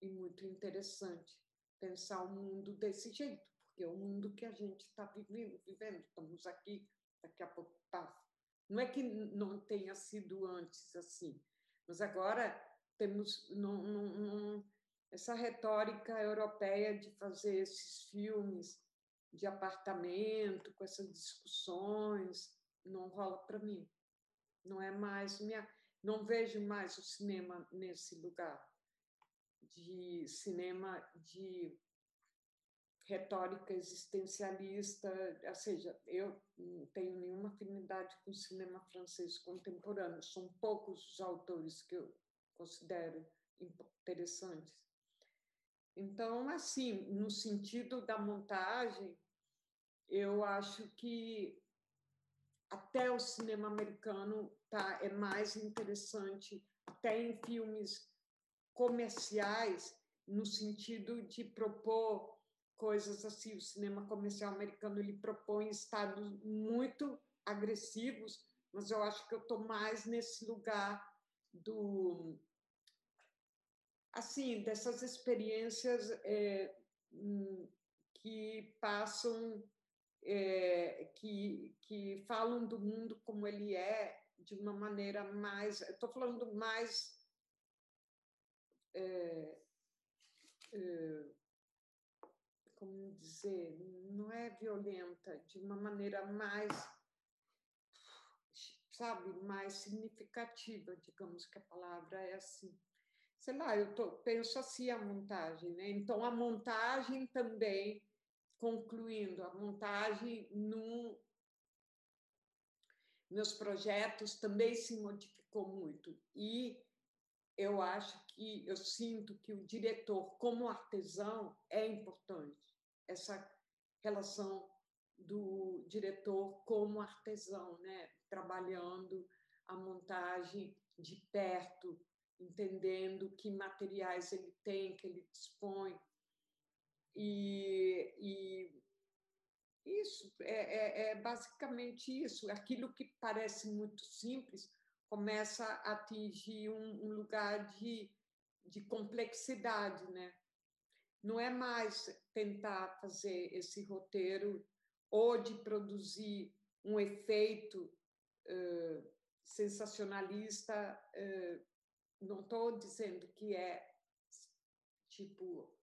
e muito interessante pensar o mundo desse jeito, porque é o mundo que a gente está vivendo, vivendo. Estamos aqui, daqui a pouco tá. Não é que não tenha sido antes assim, mas agora temos num, num, essa retórica europeia de fazer esses filmes de apartamento, com essas discussões, não rola para mim. Não é mais minha, não vejo mais o cinema nesse lugar de cinema de retórica existencialista, ou seja, eu não tenho nenhuma afinidade com o cinema francês contemporâneo, são poucos os autores que eu considero interessantes. Então, assim, no sentido da montagem, eu acho que até o cinema americano tá, é mais interessante, até em filmes comerciais, no sentido de propor coisas assim. O cinema comercial americano ele propõe estados muito agressivos, mas eu acho que eu estou mais nesse lugar do assim dessas experiências é, que passam é, que que falam do mundo como ele é de uma maneira mais estou falando mais é, é, como dizer, não é violenta, de uma maneira mais, sabe, mais significativa, digamos que a palavra é assim. Sei lá, eu tô, penso assim a montagem, né? Então, a montagem também, concluindo, a montagem no, meus projetos também se modificou muito. E eu acho que, eu sinto que o diretor, como artesão, é importante essa relação do diretor como artesão, né? trabalhando a montagem de perto, entendendo que materiais ele tem, que ele dispõe. E, e isso é, é, é basicamente isso. Aquilo que parece muito simples começa a atingir um, um lugar de, de complexidade, né? não é mais tentar fazer esse roteiro ou de produzir um efeito uh, sensacionalista. Uh, não estou dizendo que é tipo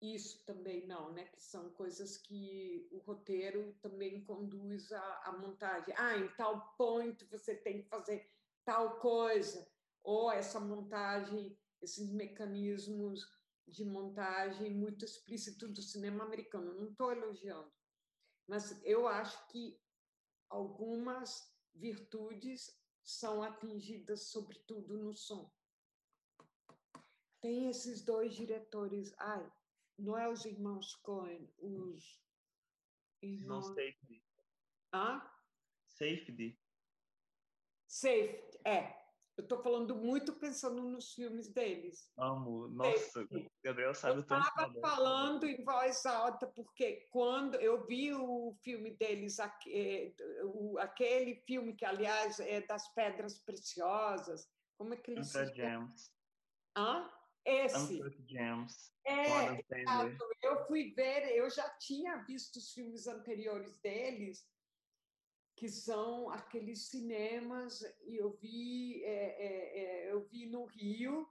isso também não, né? Que são coisas que o roteiro também conduz à, à montagem. Ah, em tal ponto você tem que fazer tal coisa, ou essa montagem, esses mecanismos de montagem muito explícito do cinema americano. Não estou elogiando, mas eu acho que algumas virtudes são atingidas, sobretudo no som. Tem esses dois diretores, ai, não é os irmãos Cohen, os irmãos... Não, Safety. Hã? Safety. Safety, é. Eu estou falando muito pensando nos filmes deles. Amo. Nossa, Gabriel sabe eu tanto. Eu estava falando em voz alta, porque quando eu vi o filme deles, eh, aquele filme que, aliás, é das Pedras Preciosas, como é que eles Uncut Gems. Hã? Esse. Uncut Gems. É, eu fui ver, eu já tinha visto os filmes anteriores deles, que são aqueles cinemas eu vi é, é, é, eu vi no Rio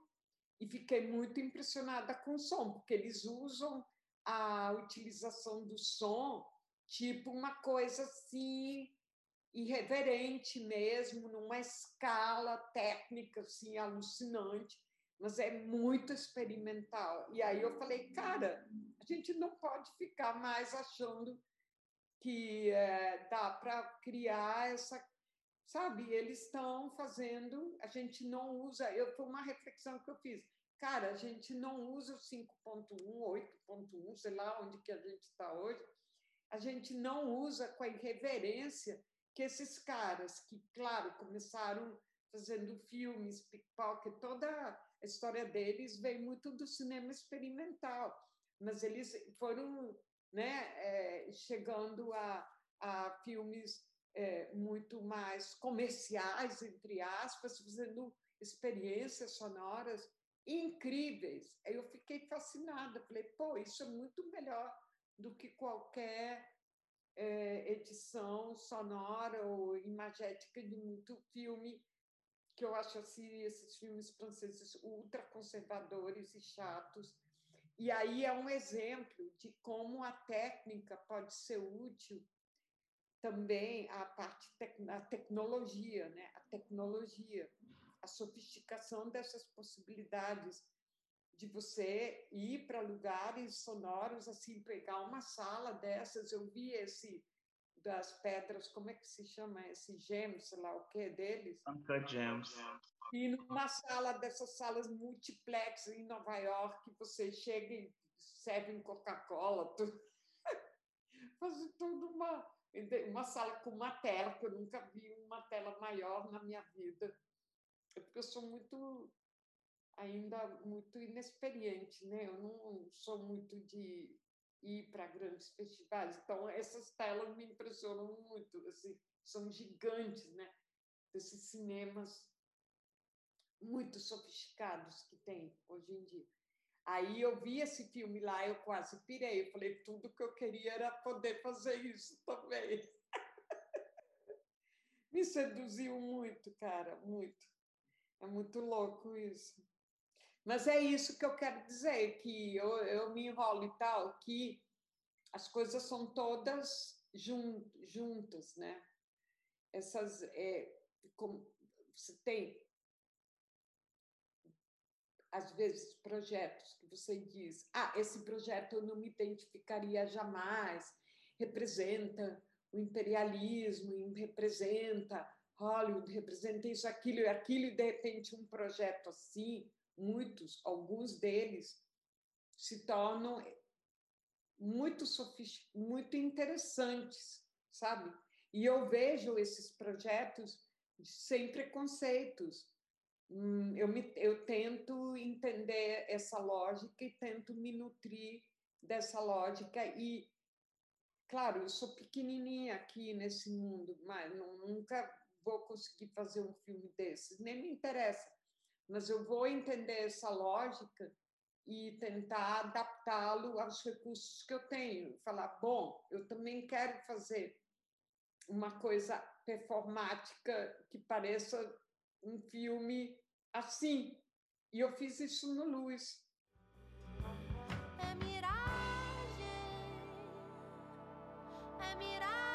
e fiquei muito impressionada com o som porque eles usam a utilização do som tipo uma coisa assim irreverente mesmo numa escala técnica assim alucinante mas é muito experimental. E aí eu falei cara a gente não pode ficar mais achando que é, dá para criar essa, sabe? Eles estão fazendo, a gente não usa, eu foi uma reflexão que eu fiz. Cara, a gente não usa o 5.1, 8.1, sei lá onde que a gente está hoje. A gente não usa com a irreverência que esses caras que, claro, começaram fazendo filmes, pickpocket, toda a história deles vem muito do cinema experimental, mas eles foram né, é, chegando a, a filmes é, muito mais comerciais, entre aspas, fazendo experiências sonoras incríveis. Eu fiquei fascinada, falei, pô, isso é muito melhor do que qualquer é, edição sonora ou imagética de muito filme que eu acho assim, esses filmes franceses ultra conservadores e chatos e aí é um exemplo de como a técnica pode ser útil também a parte da tecnologia, né? A tecnologia, a sofisticação dessas possibilidades de você ir para lugares sonoros, assim, pegar uma sala dessas. Eu vi esse das pedras, como é que se chama esse gems, sei lá o que deles? Uncut Gems. E numa sala dessas salas multiplex em Nova York, você chega e serve Coca-Cola, tudo. faz tudo uma uma sala com uma tela, que eu nunca vi uma tela maior na minha vida. É porque eu sou muito ainda muito inexperiente, né? Eu não sou muito de ir para grandes festivais, então essas telas me impressionam muito, assim, são gigantes, né? Desses cinemas muito sofisticados que tem hoje em dia. Aí eu vi esse filme lá, eu quase pirei. Eu falei, tudo que eu queria era poder fazer isso também. Me seduziu muito, cara, muito. É muito louco isso. Mas é isso que eu quero dizer, que eu, eu me enrolo e tal, que as coisas são todas jun, juntas, né? Essas, é, como, você tem às vezes, projetos que você diz: ah, esse projeto eu não me identificaria jamais, representa o imperialismo, representa Hollywood, representa isso, aquilo e aquilo, e de repente um projeto assim, muitos, alguns deles, se tornam muito muito interessantes, sabe? E eu vejo esses projetos sem preconceitos, eu, me, eu tento entender essa lógica e tento me nutrir dessa lógica e claro eu sou pequenininha aqui nesse mundo mas não, nunca vou conseguir fazer um filme desses nem me interessa. Mas eu vou entender essa lógica e tentar adaptá-lo aos recursos que eu tenho. Falar bom eu também quero fazer uma coisa performática que pareça um filme assim. E eu fiz isso no Luz. É miragem, é miragem.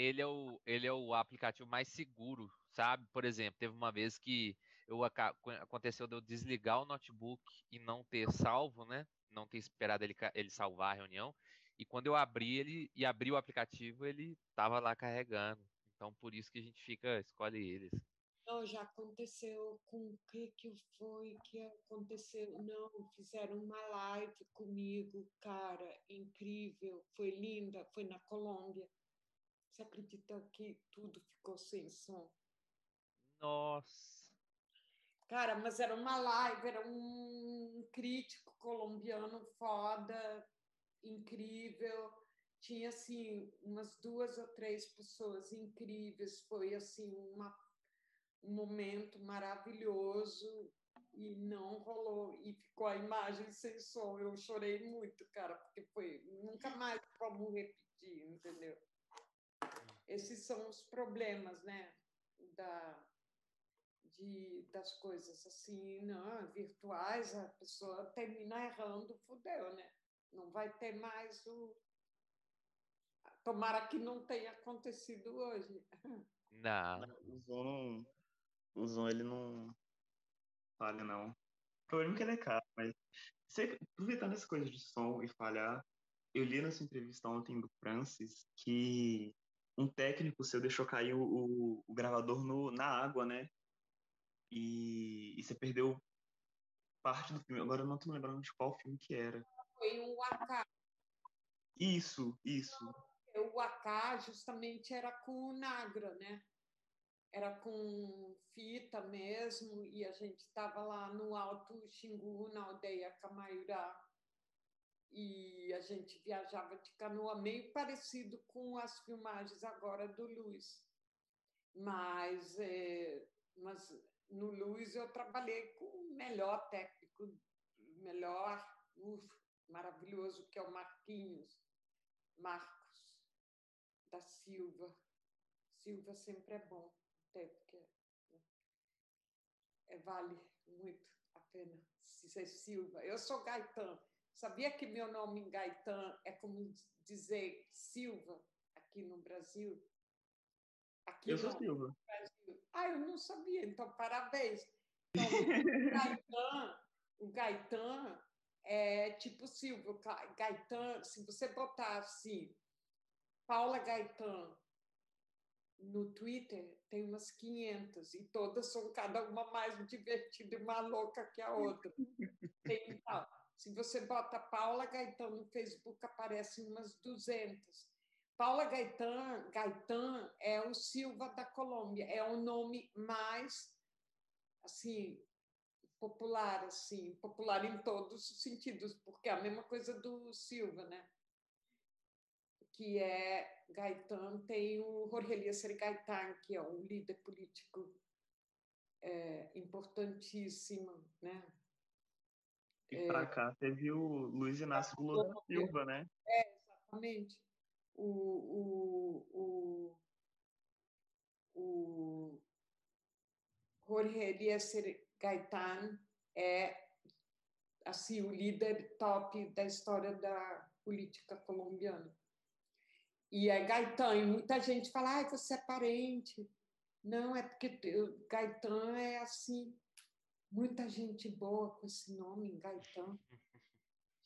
Ele é o ele é o aplicativo mais seguro, sabe? Por exemplo, teve uma vez que eu aconteceu de eu desligar o notebook e não ter salvo, né? Não ter esperado ele, ele salvar a reunião. E quando eu abri ele e abri o aplicativo, ele estava lá carregando. Então por isso que a gente fica escolhe eles. Não, já aconteceu com o que que foi que aconteceu? Não, fizeram uma live comigo, cara, incrível, foi linda, foi na Colômbia. Você acredita que tudo ficou sem som? Nossa! Cara, mas era uma live, era um crítico colombiano foda, incrível. Tinha, assim, umas duas ou três pessoas incríveis. Foi, assim, uma, um momento maravilhoso e não rolou. E ficou a imagem sem som. Eu chorei muito, cara, porque foi... Nunca mais como repetir, entendeu? Esses são os problemas, né, da, de, das coisas assim, não, virtuais, a pessoa termina errando, fudeu, né? Não vai ter mais o. Tomara que não tenha acontecido hoje. Não. O Zoom, o Zoom ele não falha, não. O problema é que ele é caro, mas você, aproveitando essa coisa de som e falhar, eu li nessa entrevista ontem do Francis que um técnico seu deixou cair o, o, o gravador no, na água, né? E, e, você perdeu parte do filme. Agora eu não tô lembrando de qual filme que era. Foi o AK. Isso, isso. O AK justamente era com o Nagra, né? Era com fita mesmo, e a gente estava lá no Alto Xingu, na aldeia Camaiurá e a gente viajava de canoa meio parecido com as filmagens agora do Luiz. Mas, é, mas no Luiz eu trabalhei com o melhor técnico, melhor, uf, maravilhoso, que é o Marquinhos, Marcos da Silva. Silva sempre é bom, até porque né, é, vale muito a pena ser Silva. Eu sou Gaetan. Sabia que meu nome em Gaetan é como dizer Silva aqui no Brasil? Aqui Eu sou Silva. no Brasil. Ah, eu não sabia, então parabéns. Então, o Gaetan, o Gaetan é tipo Silva. Gaetan, se você botar assim, Paula Gaetan no Twitter, tem umas 500 e todas são cada uma mais divertida e mais louca que a outra. Tem, tal. Se você bota Paula Gaetan no Facebook, aparecem umas 200. Paula Gaetan, Gaetan é o Silva da Colômbia, é o nome mais assim popular assim, popular em todos os sentidos, porque é a mesma coisa do Silva, né? Que é Gaetan, tem o Jorge Eliezer Gaetan, que é um líder político é, importantíssimo, né? E pra cá teve o Luiz Inácio Lula da Silva, né? Exatamente. O, o, o, o Jorge Eliezer Gaetan é assim o líder top da história da política colombiana. E é Gaetan, e muita gente fala, ai, você é parente. Não, é porque Gaetan é assim, muita gente boa com esse nome, Gaetan.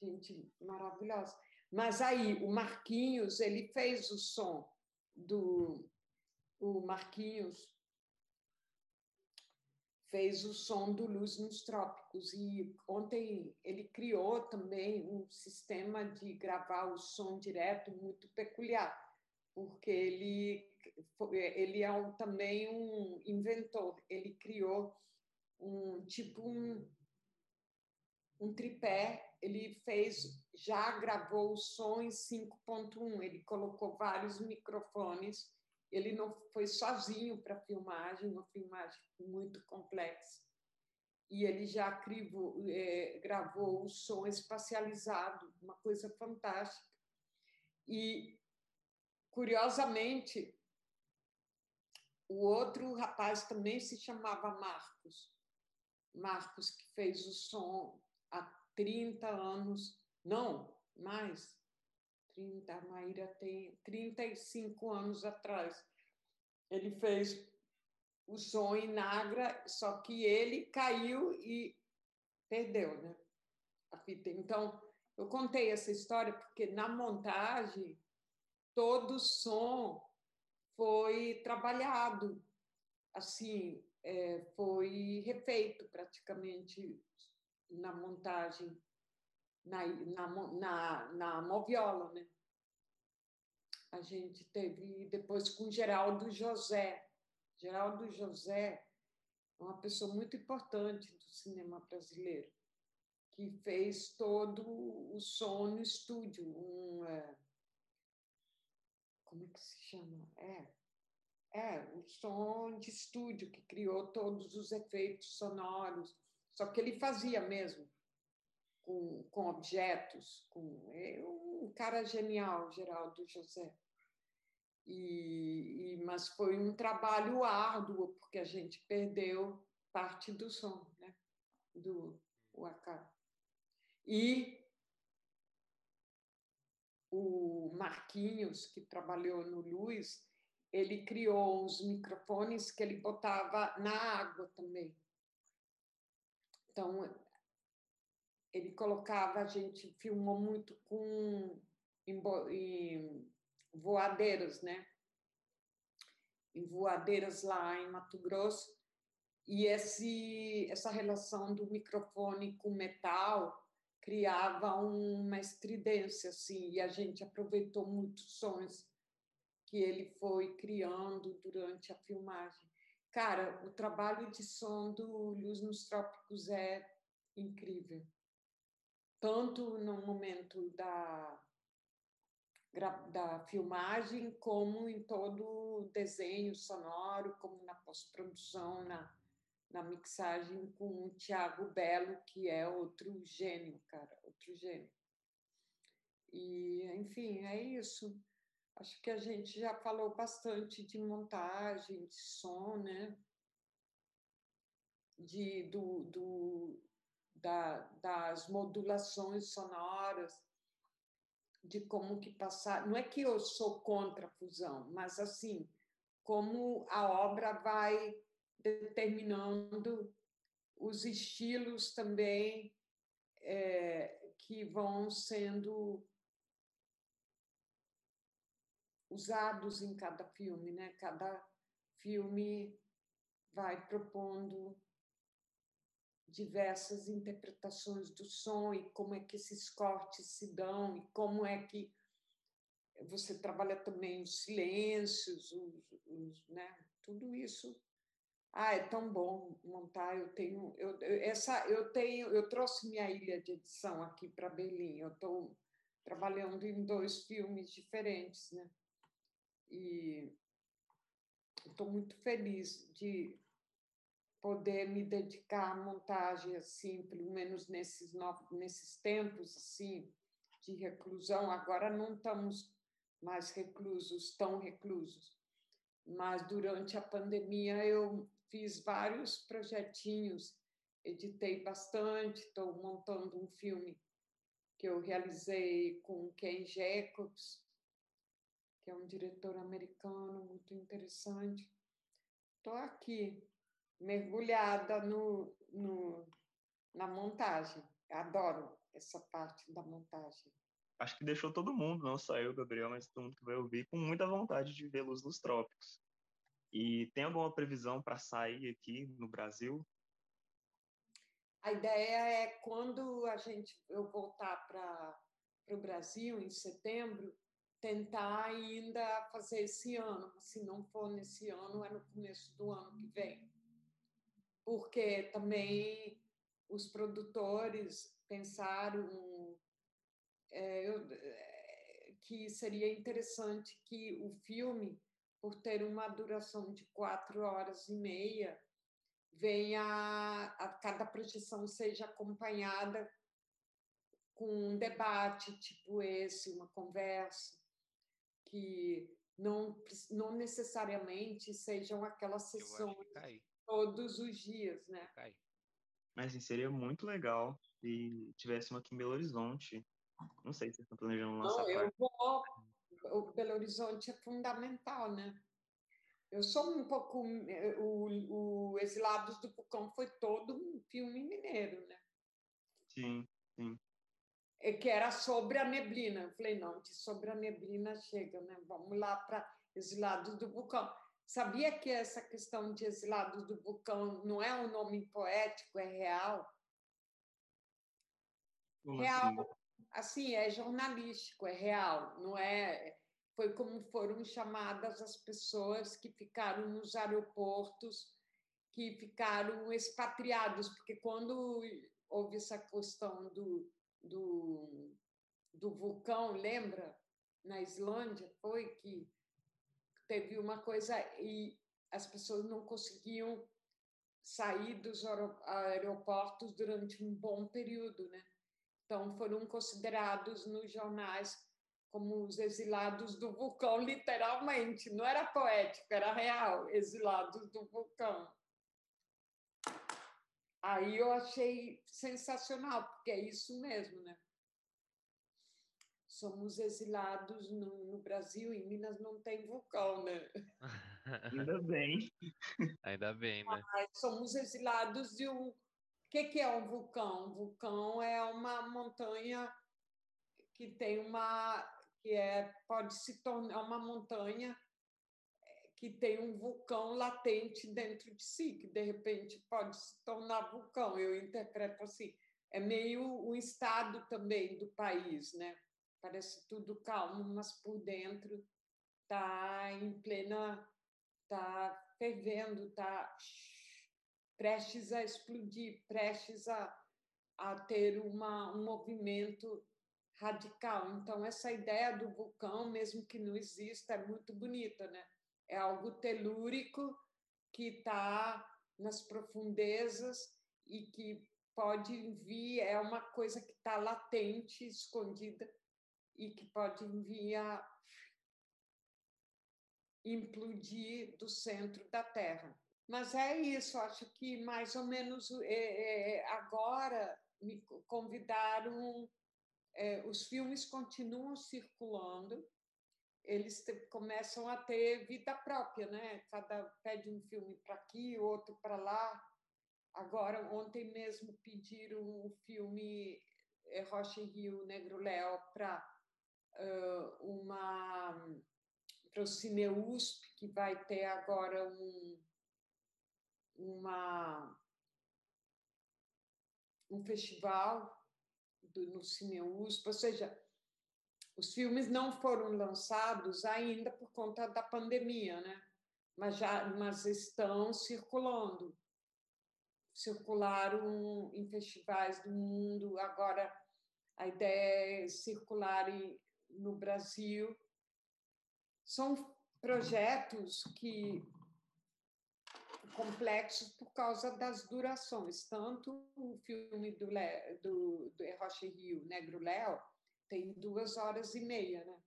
Gente maravilhosa. Mas aí, o Marquinhos, ele fez o som do. O Marquinhos fez o som do Luz nos Trópicos. E ontem ele criou também um sistema de gravar o som direto muito peculiar, porque ele, ele é um- também um inventor. Ele criou um tipo um, um tripé, ele fez, já gravou o som em 5.1, ele colocou vários microfones, ele não foi sozinho para filmagem, uma filmagem muito complexa. E ele já crivou, eh, gravou o som espacializado, uma coisa fantástica. E, curiosamente, o outro rapaz também se chamava Marcos. Marcos, que fez o som há 30 anos, não, mais, 30, a Maíra tem 35 anos atrás. Ele fez o som em Nagra, só que ele caiu e perdeu, né? A fita. Então, eu contei essa história porque na montagem todo o som foi trabalhado, assim, é, foi refeito praticamente na montagem, na, na, na, na moviola, né? A gente teve depois com Geraldo José. Geraldo José é uma pessoa muito importante do cinema brasileiro, que fez todo o som no estúdio, um, é, como é que se chama? É, é, o som de estúdio que criou todos os efeitos sonoros, só que ele fazia mesmo com, com objetos, com é um cara genial, Geraldo José. E, e- mas foi um trabalho árduo porque a gente perdeu parte do som, né? Do Waka. E o Marquinhos, que trabalhou no Luz, ele criou uns microfones que ele botava na água também. Então, ele colocava, a gente filmou muito com em, em voadeiras, né? Em voadeiras lá em Mato Grosso. E esse, essa relação do microfone com metal criava uma estridência, assim, e a gente aproveitou muitos sons que ele foi criando durante a filmagem. Cara, o trabalho de som do Luz nos Trópicos é incrível. Tanto no momento da, da filmagem, como em todo o desenho sonoro, como na pós-produção, na, na mixagem com o Tiago Belo, que é outro gênio, cara, outro gênio. E, enfim, é isso. Acho que a gente já falou bastante de montagem, de som, né? De, do, do, da, das modulações sonoras, de como que passar. Não é que eu sou contra a fusão, mas assim, como a obra vai determinando os estilos também é, que vão sendo usados em cada filme, né? Cada filme vai propondo diversas interpretações do som e como é que esses cortes se dão e como é que você trabalha também os silêncios, os, os, né? Tudo isso. Ah, é tão bom montar. Eu tenho, eu, essa, eu tenho, eu trouxe minha ilha de edição aqui para Berlim. Eu estou trabalhando em dois filmes diferentes, né? E estou muito feliz de poder me dedicar à montagem assim, pelo menos nesses novos, nesses tempos assim de reclusão. Agora não estamos mais reclusos, tão reclusos, mas durante a pandemia eu fiz vários projetinhos, editei bastante, estou montando um filme que eu realizei com Ken Jacobs, que é um diretor americano muito interessante. Estou aqui, mergulhada no, no, na montagem. Adoro essa parte da montagem. Acho que deixou todo mundo, não só eu, Gabriel, mas todo mundo que vai ouvir, com muita vontade de ver Luz nos Trópicos. E tem alguma previsão para sair aqui no Brasil? A ideia é quando a gente eu voltar para o Brasil em setembro, tentar ainda fazer esse ano. Se não for nesse ano, é no começo do ano que vem. Porque também os produtores pensaram é, eu, é, que seria interessante que o filme, por ter uma duração de quatro horas e meia, venha a cada projeção seja acompanhada com um debate tipo esse, uma conversa que não não necessariamente sejam aquelas sessões todos os dias, né? Mas assim, seria muito legal se tivesse uma aqui em Belo Horizonte. Não sei se vocês estão planejando lançar. Não, eu vou. O Belo Horizonte é fundamental, né? Eu sou um pouco. O, o Exilados do Pucão foi todo um filme mineiro, né? Sim, sim. É que era sobre a neblina. Eu falei, não, de sobre a neblina chega, né? Vamos lá para Exilados do Vulcão. Sabia que essa questão de Exilados do Vulcão não é um nome poético, é real? Como real, assim? assim, é jornalístico, é real, não é? Foi como foram chamadas as pessoas que ficaram nos aeroportos, que ficaram expatriados, porque quando houve essa questão do, do, do vulcão, lembra? Na Islândia, foi que teve uma coisa e as pessoas não conseguiam sair dos aero- aeroportos durante um bom período, né? Então foram considerados nos jornais como os exilados do vulcão, literalmente. Não era poético, era real, exilados do vulcão. Aí eu achei sensacional, porque é isso mesmo, né? Somos exilados no, no Brasil, em Minas não tem vulcão, né? Ainda bem. Ainda bem, né? Mas somos exilados de um. O que, que é um vulcão? Um vulcão é uma montanha que tem uma. que é, pode se tornar uma montanha que tem um vulcão latente dentro de si, que de repente pode se tornar vulcão. Eu interpreto assim. É meio um estado também do país, né? Parece tudo calmo, mas por dentro está em plena. está fervendo, está prestes a explodir, prestes a, a ter uma, um movimento radical. Então, essa ideia do vulcão, mesmo que não exista, é muito bonita, né? É algo telúrico que está nas profundezas e que pode vir, é uma coisa que está latente, escondida, e que pode vir a implodir do centro da Terra. Mas é isso, acho que mais ou menos é, é, agora me convidaram, é, os filmes continuam circulando, eles te, começam a ter vida própria, né? Cada pede um filme para aqui, outro para lá. Agora, ontem mesmo pediram um filme é, Rocha e Rio Negro Léo para uh, uma para o Cine USP, que vai ter agora um, uma, um festival do, no Cine USP, ou seja, os filmes não foram lançados ainda por conta da pandemia, né? mas, já, mas estão circulando. Circularam em festivais do mundo, agora a ideia é circular no Brasil são projetos que complexos por causa das durações. Tanto o filme do, Le, do, do Rio, Negro Léo, tem duas horas e meia, né?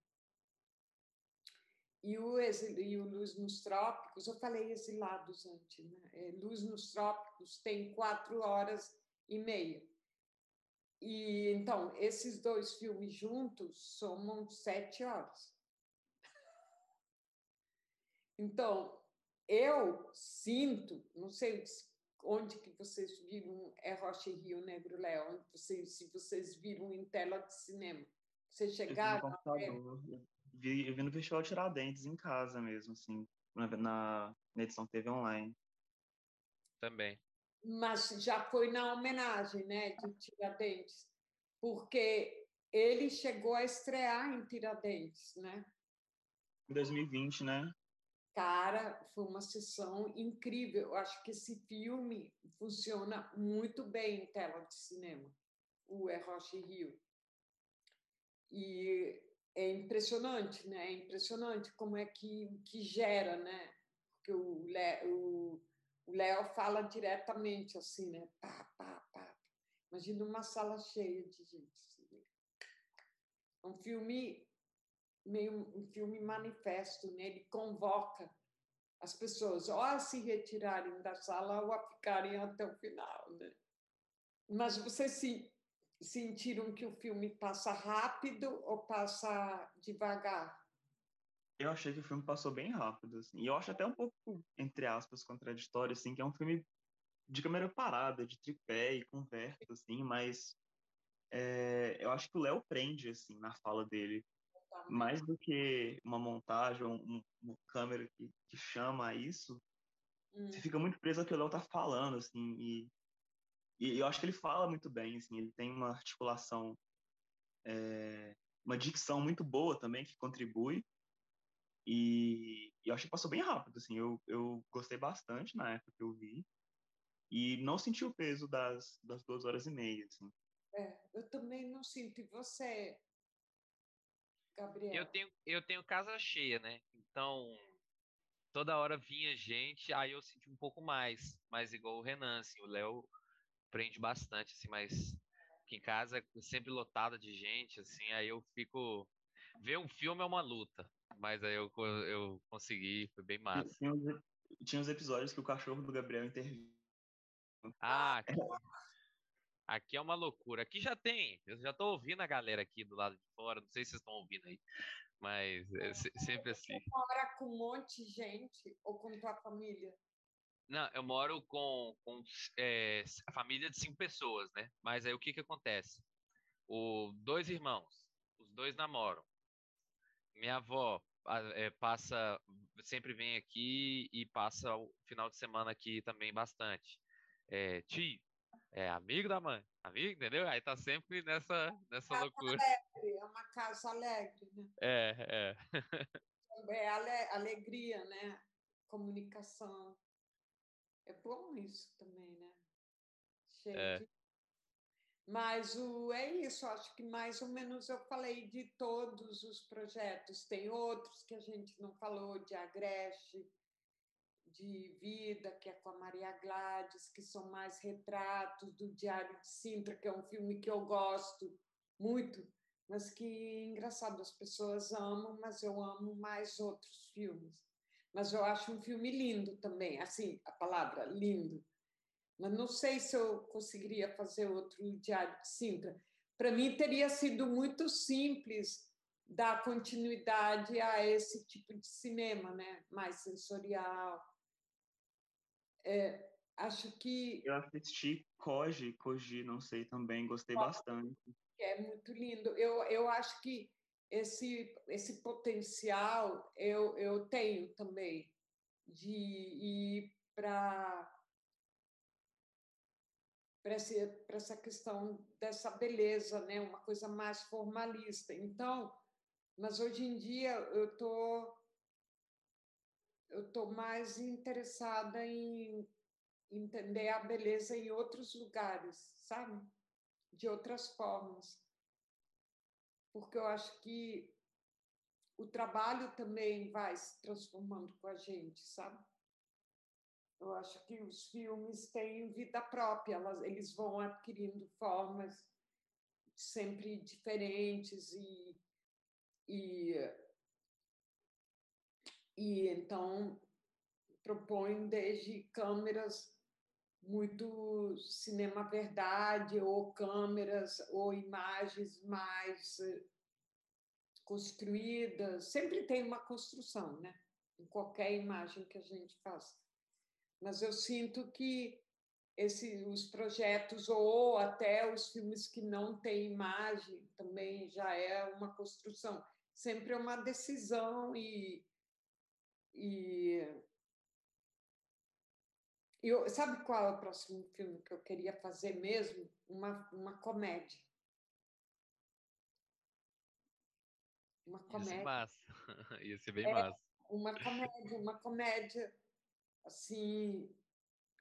E o, e o Luz nos Trópicos, eu falei exilados antes, né? É, Luz nos Trópicos tem quatro horas e meia. E então, esses dois filmes juntos somam sete horas. Então, eu sinto, não sei onde que vocês viram é Rocha e Rio Negro Léo, onde vocês, se vocês viram em tela de cinema. Vocês chegaram? Eu vi. Vi, eu vi no Festival Tiradentes em casa mesmo, assim, na, na, edição TV online. Também. Mas já foi na homenagem, né, de Tiradentes, porque ele chegou a estrear em Tiradentes, né? Em 2020, né? Cara, foi uma sessão incrível. Eu acho que esse filme funciona muito bem em tela de cinema, o É Rocha e Rio. E é impressionante, né? É impressionante como é que, que gera, né? Porque o Léo, o, o Léo fala diretamente assim, né? Pá, pá, pá. Imagina uma sala cheia de gente. Assim. É um filme meio um filme manifesto, né? ele convoca as pessoas ou a se retirarem da sala ou a ficarem até o final. Né? Mas vocês se, sentiram que o filme passa rápido ou passa devagar? Eu achei que o filme passou bem rápido, assim. E eu acho até um pouco, entre aspas, contraditório, assim, que é um filme de câmera parada, de tripé e conversa, assim, mas é, eu acho que o Léo prende, assim, na fala dele mais do que uma montagem, um, uma câmera que, que chama isso, hum. você fica muito preso ao que o Léo tá falando, assim, e, e eu acho que ele fala muito bem, assim, ele tem uma articulação, é, uma dicção muito boa também, que contribui, e, e eu acho que passou bem rápido, assim, eu, eu gostei bastante na época que eu vi, e não senti o peso das, das duas horas e meia, assim. É, eu também não sinto. E você, Gabriel? Eu tenho, eu tenho casa cheia, né? Então, toda hora vinha gente, aí eu senti um pouco mais, mas igual o Renan, assim, o Léo prende bastante, assim, mas aqui em casa é sempre lotada de gente, assim, aí eu fico. Ver um filme é uma luta, mas aí eu, eu consegui, foi bem massa. Tinha, tinha uns episódios que o cachorro do Gabriel interviu. Ah, Aqui é uma loucura. Aqui já tem. Eu já estou ouvindo a galera aqui do lado de fora. Não sei se vocês estão ouvindo aí. Mas é sempre assim. Você mora com um monte de gente ou com tua família? Não, eu moro com, com é, a família de cinco pessoas, né? Mas aí o que que acontece? O, dois irmãos, os dois namoram. Minha avó é, passa, sempre vem aqui e passa o final de semana aqui também bastante. É, tio, é amigo da mãe, amigo, entendeu? Aí tá sempre nessa, nessa casa loucura. Alegre, é uma casa alegre, né? É, é. É ale, alegria, né? Comunicação. É bom isso também, né? Cheio É. de... Mas o, é isso, acho que mais ou menos eu falei de todos os projetos. Tem outros que a gente não falou, de Agreste, de Vida, que é com a Maria Gladys, que são mais retratos do Diário de Sintra, que é um filme que eu gosto muito, mas que engraçado, as pessoas amam, mas eu amo mais outros filmes. Mas eu acho um filme lindo também, assim, a palavra lindo. Mas não sei se eu conseguiria fazer outro Diário de Sintra. Para mim teria sido muito simples dar continuidade a esse tipo de cinema, né? Mais sensorial. É, acho que Eu assisti Koji, Koji, não sei também, gostei bastante. é muito lindo. Eu, eu acho que esse, esse potencial eu, eu tenho também de ir para para essa, questão dessa beleza, né? uma coisa mais formalista. Então, mas hoje em dia eu tô eu tô mais interessada em entender a beleza em outros lugares, sabe? De outras formas. Porque eu acho que o trabalho também vai se transformando com a gente, sabe? Eu acho que os filmes têm vida própria, elas, eles vão adquirindo formas sempre diferentes e, e, e então propõem desde câmeras muito cinema verdade ou câmeras ou imagens mais eh, construídas. Sempre tem uma construção, né? Em qualquer imagem que a gente faça. Mas eu sinto que esse, os projetos ou até os filmes que não têm imagem também já é uma construção. Sempre é uma decisão e, e eu, sabe qual é o próximo filme que eu queria fazer mesmo? Uma, uma comédia. Uma Ia ser comédia. massa. Ia ser bem É. massa. Uma comédia, uma comédia assim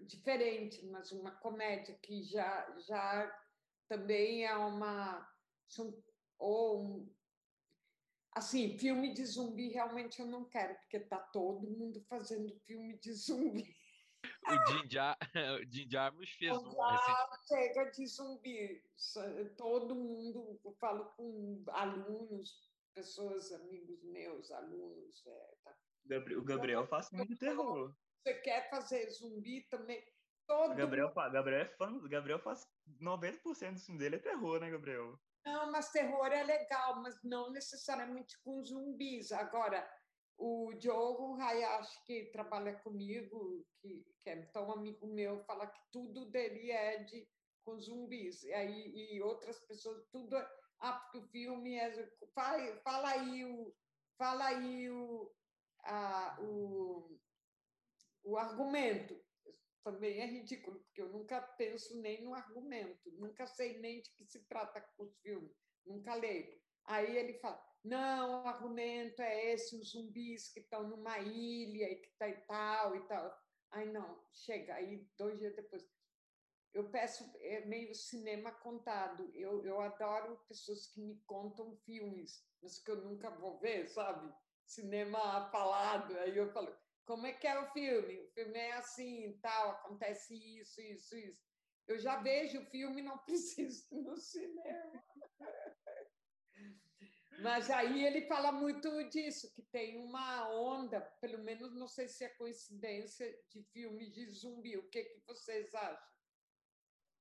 diferente, mas uma comédia que já já também é uma são- ou um, assim filme de zumbi realmente eu não quero porque tá todo mundo fazendo filme de zumbi. O Jim, Jar, o Jim Jarmusch fez um chega de zumbi. Todo mundo eu falo com alunos pessoas amigos meus alunos é, tá. O Gabriel faz de terror. você quer fazer zumbi também? O todo Gabriel, Gabriel é fã, o Gabriel faz 90% do filme dele é terror, né, Gabriel? Não, mas terror é legal, mas não necessariamente com zumbis. Agora, o Diogo Hayashi, que trabalha comigo, que, que é tão amigo meu, fala que tudo dele é de com zumbis. E, aí, e outras pessoas, tudo. é- Ah, porque o filme é. Fala, fala aí o. Fala aí o, a, o, o argumento. Também é ridículo, porque eu nunca penso nem no argumento, nunca sei nem de que se trata os filmes, nunca leio. Aí ele fala: não, o argumento é esse, os zumbis que estão numa ilha e tá e tal e tal. Aí não, chega, aí dois dias depois. Eu peço, é meio cinema contado. Eu, eu adoro pessoas que me contam filmes, mas que eu nunca vou ver, sabe? Cinema falado. Aí eu falo, como é que é o filme? O filme é assim, tal, acontece isso, isso, isso. Eu já vejo o filme, não preciso no cinema. Mas aí ele fala muito disso, que tem uma onda, pelo menos não sei se é coincidência, de filmes de zumbi. O que, que vocês acham?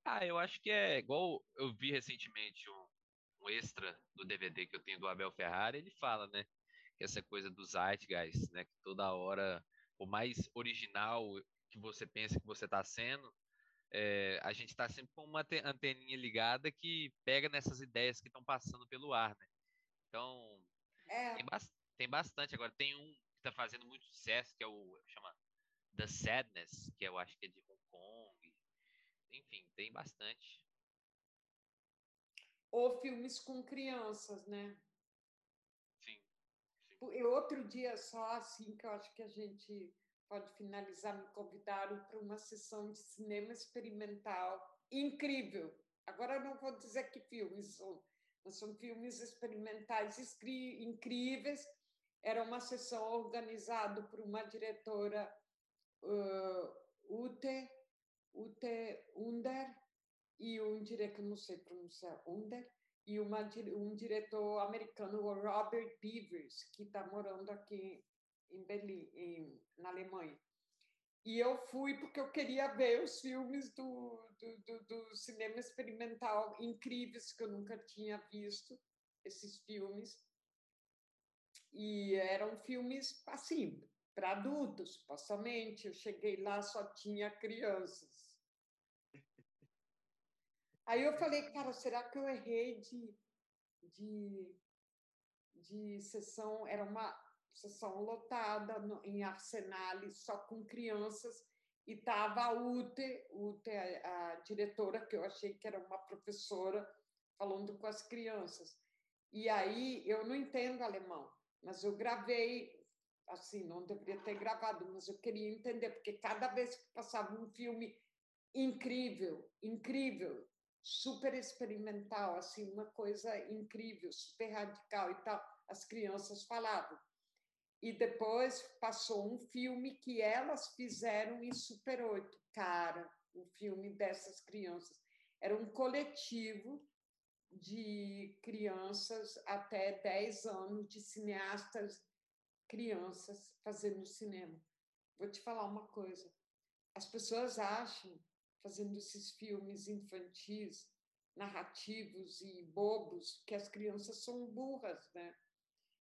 Ah, eu acho que é igual eu vi recentemente um, um extra do DVD que eu tenho do Abel Ferrara, ele fala, né? Que essa coisa do Zeitgeist, né? Que toda hora, o mais original que você pensa que você está sendo, é, a gente está sempre com uma ante- anteninha ligada que pega nessas ideias que estão passando pelo ar, né? Então, É, tem, bas- tem bastante. Agora, tem um que está fazendo muito sucesso, que é o, chama The Sadness, que eu acho que é de Hong Kong. Enfim, tem bastante. ou filmes com crianças, né? Outro dia só assim que eu acho que a gente pode finalizar, me convidaram para uma sessão de cinema experimental incrível. Agora eu não vou dizer que filmes são, mas são filmes experimentais incríveis. Era uma sessão organizada por uma diretora uh, Ute, Ute Under e um diretor que não sei pronunciar, Under, e uma, um diretor americano, o Robert Beavers, que está morando aqui em Berlim, em, na Alemanha. E eu fui porque eu queria ver os filmes do, do, do, do cinema experimental incríveis que eu nunca tinha visto, esses filmes. E eram filmes, assim, para adultos, supostamente. Eu cheguei lá, só tinha crianças. Aí eu falei, cara, será que eu errei de, de, de sessão? Era uma sessão lotada no- em Arsenal, só com crianças, e estava a Ute, Ute, a, a diretora, que eu achei que era uma professora, falando com as crianças. E aí eu não entendo alemão, mas eu gravei, assim, não deveria ter gravado, mas eu queria entender, porque cada vez que passava um filme incrível, incrível, super experimental, assim, uma coisa incrível, super radical e tal, as crianças falavam. E depois passou um filme que elas fizeram em Super 8, cara, o filme dessas crianças. Era um coletivo de crianças até 10 anos, de cineastas crianças fazendo cinema. Vou te falar uma coisa. As pessoas acham, fazendo esses filmes infantis, narrativos e bobos, que as crianças são burras, né?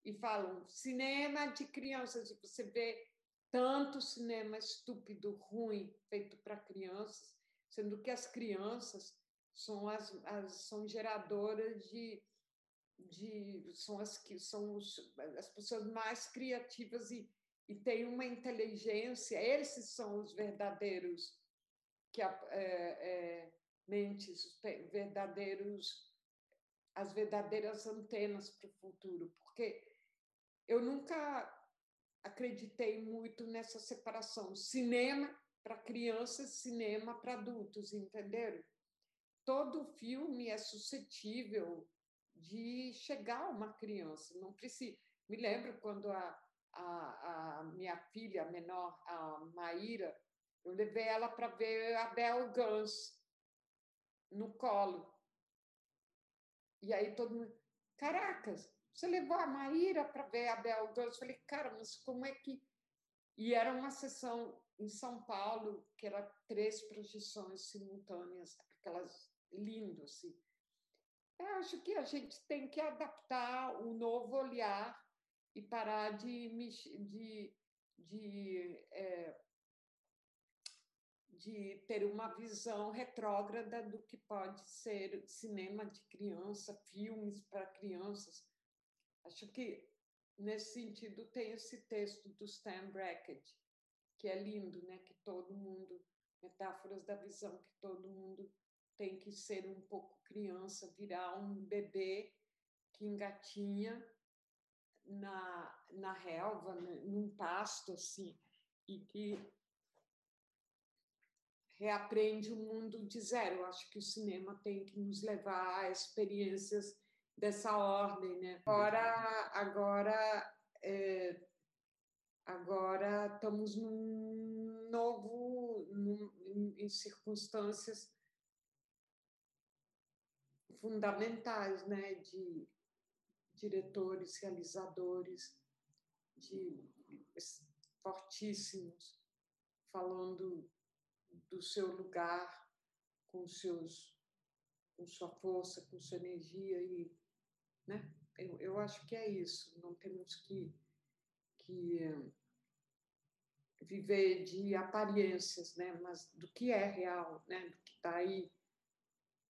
E falam cinema de crianças, e você vê tanto cinema estúpido, ruim, feito para crianças, sendo que as crianças são as, as são geradoras de, de são as que são os, as pessoas mais criativas e, e têm uma inteligência, esses são os verdadeiros que a- é, é, mentes, verdadeiros as verdadeiras antenas para o futuro, porque eu nunca acreditei muito nessa separação cinema para crianças, cinema para adultos, entenderam? Todo filme é suscetível de chegar a uma criança, não precisa. Me lembro quando a, a, a minha filha menor, a Maíra, eu levei ela para ver a Bel Guns no colo. E aí todo mundo, caracas, você levou a Maíra para ver a Bel Guns? Eu falei, cara, mas como é que. E era uma sessão em São Paulo, que era três projeções simultâneas, aquelas lindo assim. Eu acho que a gente tem que adaptar o novo olhar e parar de, de, de, eh, de ter uma visão retrógrada do que pode ser cinema de criança, filmes para crianças. Acho que, nesse sentido, tem esse texto do Stan Brackett, que é lindo, né? que todo mundo, metáforas da visão, que todo mundo tem que ser um pouco criança, virar um bebê que engatinha na, na relva, né, num pasto assim, e que reaprende o mundo de zero. Acho que o cinema tem que nos levar a experiências dessa ordem, né? Agora, agora, é, agora estamos num novo, num, em, em circunstâncias fundamentais, né? De diretores, realizadores, de fortíssimos, falando do seu lugar, com seus, com sua força, com sua energia e, né? Eu, eu acho que é isso. Não temos que que eh, viver de aparências, né? Mas do que é real, né? Do que está aí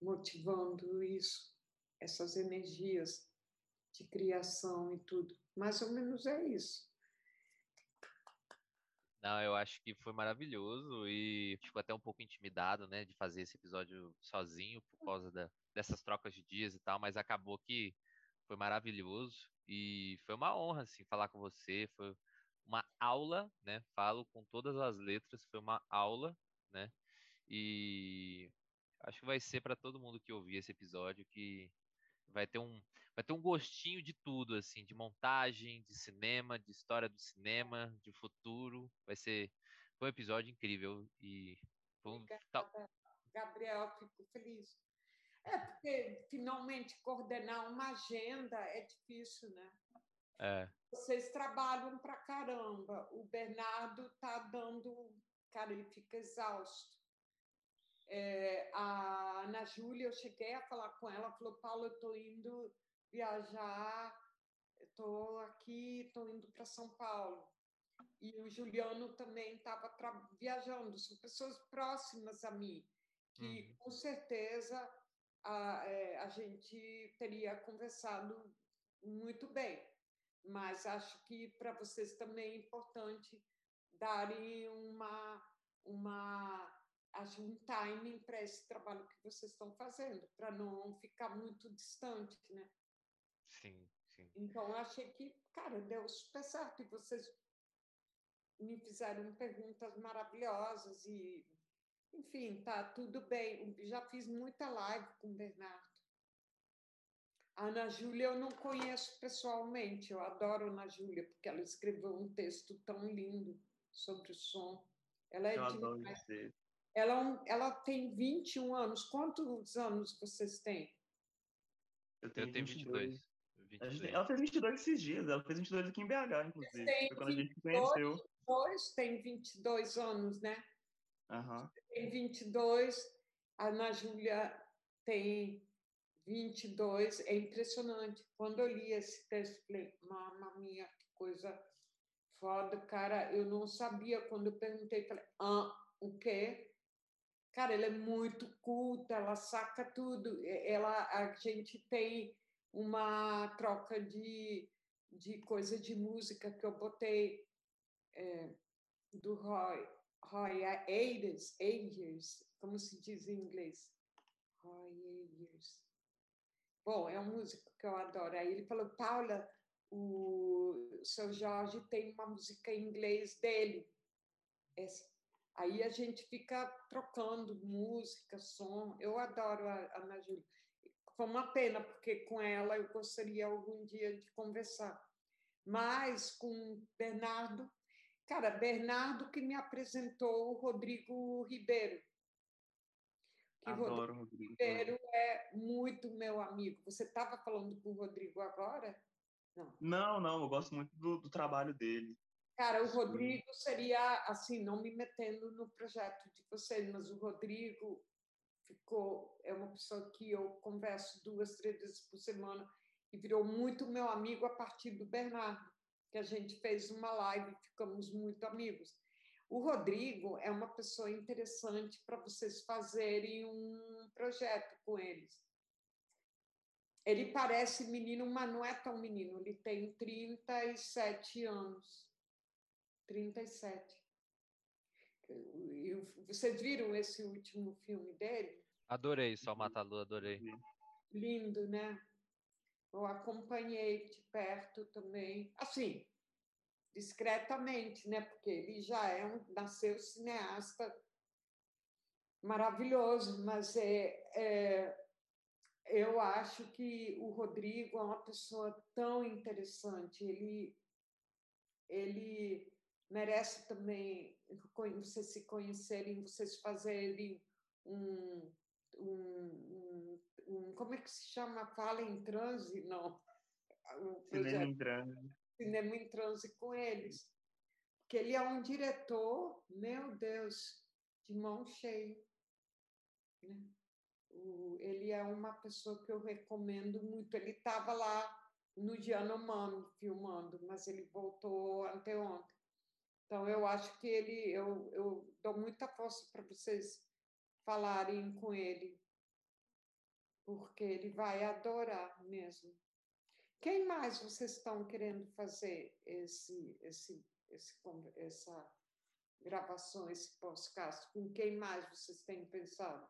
motivando isso, essas energias de criação e tudo. Mais ou menos é isso. Não, eu acho que foi maravilhoso e fico até um pouco intimidado, né, de fazer esse episódio sozinho por causa da- dessas trocas de dias e tal, mas acabou que foi maravilhoso e foi uma honra, assim, falar com você, foi uma aula, né, falo com todas as letras, foi uma aula, né, e acho que vai ser para todo mundo que ouvir esse episódio que vai ter um vai ter um gostinho de tudo assim, de montagem, de cinema, de história do cinema, de futuro. Vai ser foi um episódio incrível e foi um, Gabriel, fico feliz. É, porque finalmente coordenar uma agenda é difícil, né? É. Vocês trabalham pra caramba. O Bernardo tá dando. Cara, ele fica exausto. É, a Ana Júlia, eu cheguei a falar com ela, falou: Paulo, eu estou indo viajar, estou aqui, estou indo para São Paulo. E o Juliano também estava viajando, são pessoas próximas a mim, que Uhum. com certeza a, é, a gente teria conversado muito bem. Mas acho que para vocês também é importante darem uma, uma acho um timing para esse trabalho que vocês estão fazendo, para não ficar muito distante, né? Sim, sim. Então, eu achei que, cara, deu super certo. E vocês me fizeram perguntas maravilhosas e, enfim, tá tudo bem. Já fiz muita live com o Bernardo. A Ana Júlia eu não conheço pessoalmente, eu adoro a Ana Júlia, porque ela escreveu um texto tão lindo sobre o som. Ela é Eu adoro demais. você. Ela, é um- ela tem 21 anos. Quantos anos vocês têm? Eu tenho, Eu tenho 22. 22. A gente 22. tem- Ela fez 22 esses dias, ela fez 22 aqui em BH, inclusive. Foi quando a gente 22? conheceu. Dois tem 22 anos, né? Aham. Tem 22, a Ana Júlia tem 22. É impressionante. Quando eu li esse texto, falei, mamma mia, que coisa foda, cara. Eu não sabia. Quando eu perguntei, falei, ah, o quê? Cara, ela é muito culta, ela saca tudo. Ela, a gente tem uma troca de, de coisa de música que eu botei é, do Roy, Roy Ayers, como se diz em inglês? Roy Ayers. Bom, é um músico que eu adoro. Aí ele falou, Paula, o seu Jorge tem uma música em inglês dele. Essa- Aí a gente fica trocando música, som. Eu adoro a Ana Júlia. Foi uma pena, porque com ela eu gostaria algum dia de conversar. Mas com o Bernardo, cara, Bernardo que me apresentou o Rodrigo Ribeiro. Que Rodrigo Adoro o Rodrigo. também. Ribeiro é muito meu amigo. Você estava falando com o Rodrigo agora? Não. Não, não, eu gosto muito do, do trabalho dele. Cara, o. Rodrigo seria, assim, não me metendo no projeto de vocês, mas o Rodrigo ficou, é uma pessoa que eu converso duas, três vezes por semana e virou muito meu amigo a partir do Bernardo, que a gente fez uma live, ficamos muito amigos. O Rodrigo é uma pessoa interessante para vocês fazerem um projeto com eles. Ele parece menino, mas não é tão menino, ele tem 37 anos. 37. E o- vocês viram esse último filme dele? Adorei, Só Matador, adorei. Lindo, né? Eu acompanhei de perto também, assim, discretamente, né? Porque ele já é um, nasceu cineasta maravilhoso, mas é, é, eu acho que o Rodrigo é uma pessoa tão interessante. Ele, ele merece também vocês se conhecerem, vocês fazerem um, um, um, como é que se chama? Fala em transe? Não. Cinema em transe. Cinema em Transe com eles. Porque ele é um diretor, meu Deus, de mão cheia. né? O- ele é uma pessoa que eu recomendo muito. Ele estava lá no Yanomami filmando, mas ele voltou anteontem. Então, eu acho que ele, eu, eu dou muita força para vocês falarem com ele, porque ele vai adorar mesmo. Quem mais vocês estão querendo fazer esse, esse, esse, essa gravação, esse podcast? Com quem mais vocês têm pensado?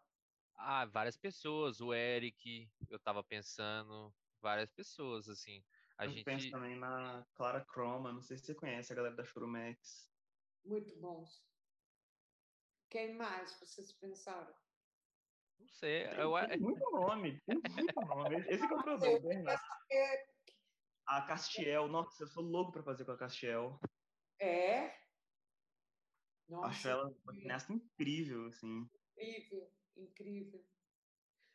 Ah, várias pessoas. O Eric, eu tava pensando. Várias pessoas, assim. A eu penso gente. também na Clara Chroma, não sei se você conhece a galera da Churumex. Muito bons. Quem mais vocês pensaram? Não sei. Tem, Eu, tem muito nome, tem muito nome. Esse que é o problema, Bernardo. É, A Castiel, nossa, eu sou louco pra fazer com a Castiel. é? Nossa, Acho ela uma incrível, assim. incrível, incrível.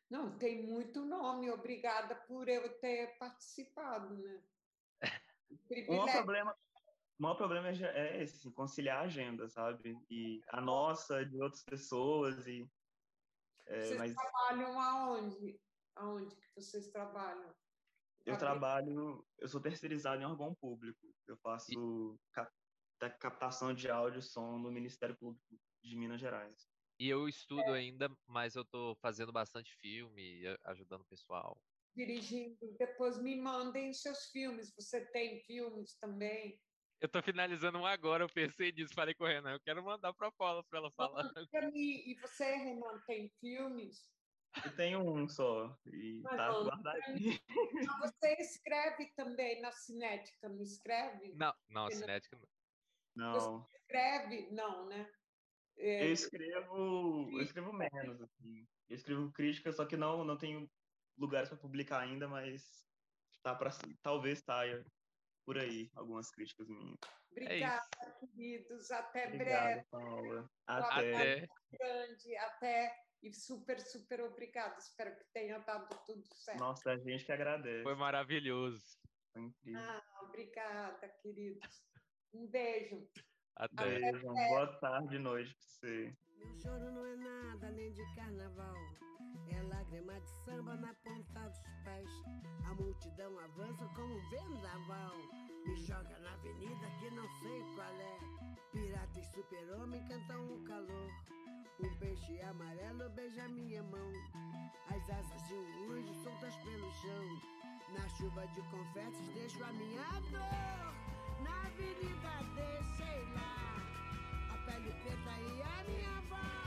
Não, tem muito nome. Obrigada por eu ter participado, né? Privilégio. problema, o maior problema é é esse, assim, conciliar a agenda, sabe? E a nossa, de outras pessoas, e é, Vocês mas trabalham aonde? Aonde que vocês trabalham? eu trabalho, eu sou terceirizado em órgão público. Eu faço cap- da captação de áudio e som no Ministério Público de Minas Gerais. E eu estudo ainda, mas eu tô fazendo bastante filme, ajudando o pessoal. Dirigindo. Depois me mandem seus filmes. Você tem filmes também? Eu tô finalizando um agora, eu pensei nisso, falei com o Renan, eu quero mandar pra Paula pra ela falar. E você, Renan, tem filmes? Eu tenho um só, e Mas tá guardado aqui. Ah, Você escreve também na Cinética, não escreve? Não, não, cinética não. Não, Escreve? Não, né? É, eu escrevo, eu escrevo menos, assim. Eu escrevo críticas, só que não, não tenho lugares para publicar ainda, mas tá para talvez saia por aí algumas críticas minhas. Obrigada, queridos. Até breve. Obrigado, Paula. Até. Até. Grande. Até. E super, super obrigada. Espero que tenha dado tudo certo. Nossa, a gente que agradece. Foi maravilhoso. Foi incrível. Ah, obrigada, queridos. Um beijo. Até. Beijo, boa tarde, noite pra você. Meu choro não é nada além de carnaval. Lágrima de samba na ponta dos pés. A multidão avança como um vendaval. Me joga na avenida que não sei qual é. Pirata e super-homem cantam o calor. Um peixe amarelo beija minha mão. As asas de um anjo soltas pelo chão. Na chuva de confetes deixo a minha dor. Na avenida deixei lá a pele preta e a minha voz.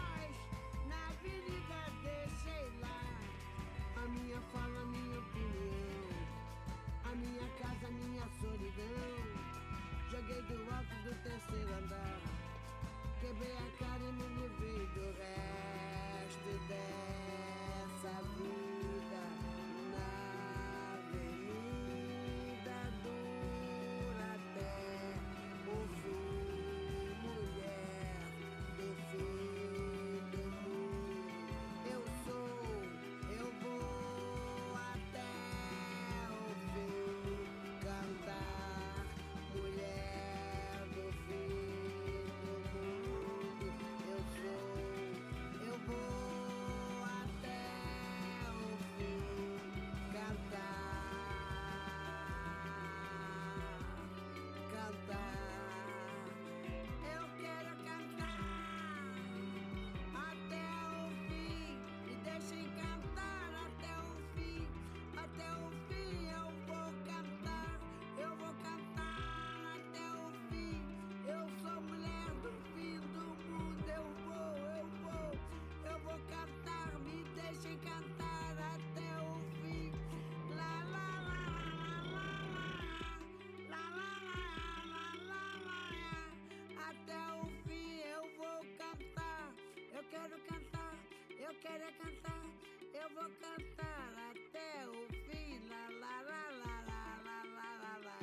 Cantar até o fim. Lá, lá, lá, lá, lá, lá, lá, lá, lá.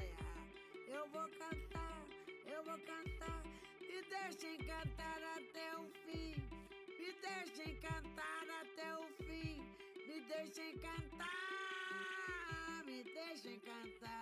Eu vou cantar, eu vou cantar. Me deixem cantar até o fim. Me deixem cantar até o fim. Me deixem cantar. Me deixem cantar